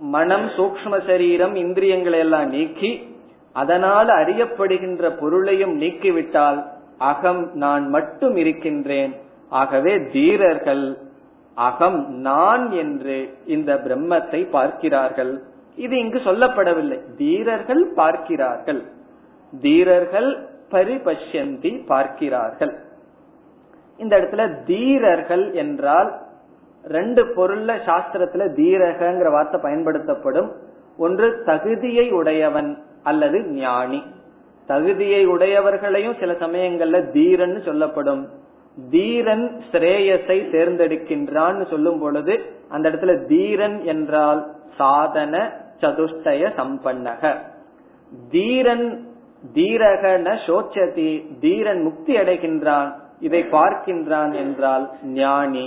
மனம் சூக்ம சரீரம் இந்திரியங்களை எல்லாம் நீக்கி அதனால் அறியப்படுகின்ற பொருளையும் நீக்கிவிட்டால் அகம் நான் மட்டும் இருக்கின்றேன். ஆகவே தீரர்கள் அகம் நான் என்று இந்த பிரம்மத்தை பார்க்கிறார்கள். இது இங்கு சொல்லப்படவில்லை. தீரர்கள் பார்க்கிறார்கள். தீரர்கள் பரிபஷ்யந்தி பார்க்கிறார்கள். இந்த இடத்துல தீரர்கள் என்றால் ரெண்டு பொருள்ல சாஸ்திரத்துல தீரகங்கிற வார்த்தை பயன்படுத்தப்படும். ஒன்று தகுதியை உடையவன் அல்லது ஞானி. தகுதியை உடையவர்களையும் சில சமயங்கள்ல தீரன்னு சொல்லப்படும். தீரன் ஸ்ரேயஸை தேர்ந்தெடுக்கின்றான்னு சொல்லும் பொழுது அந்த இடத்துல தீரன் என்றால் சாதன சதுஷ்டய சம்பன்னக. தீரன் தீரகன சோச்சதி தீரன் முக்தி அடைகின்றான் இதை பார்க்கின்றான் என்றால் ஞானி.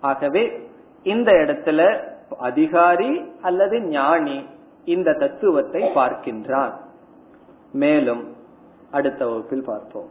ஆகவே இந்த இடத்துல அதிகாரி அல்லது ஞானி இந்த தத்துவத்தை பார்க்கின்றான். மேலும் அடுத்த வகுப்பில் பார்ப்போம்.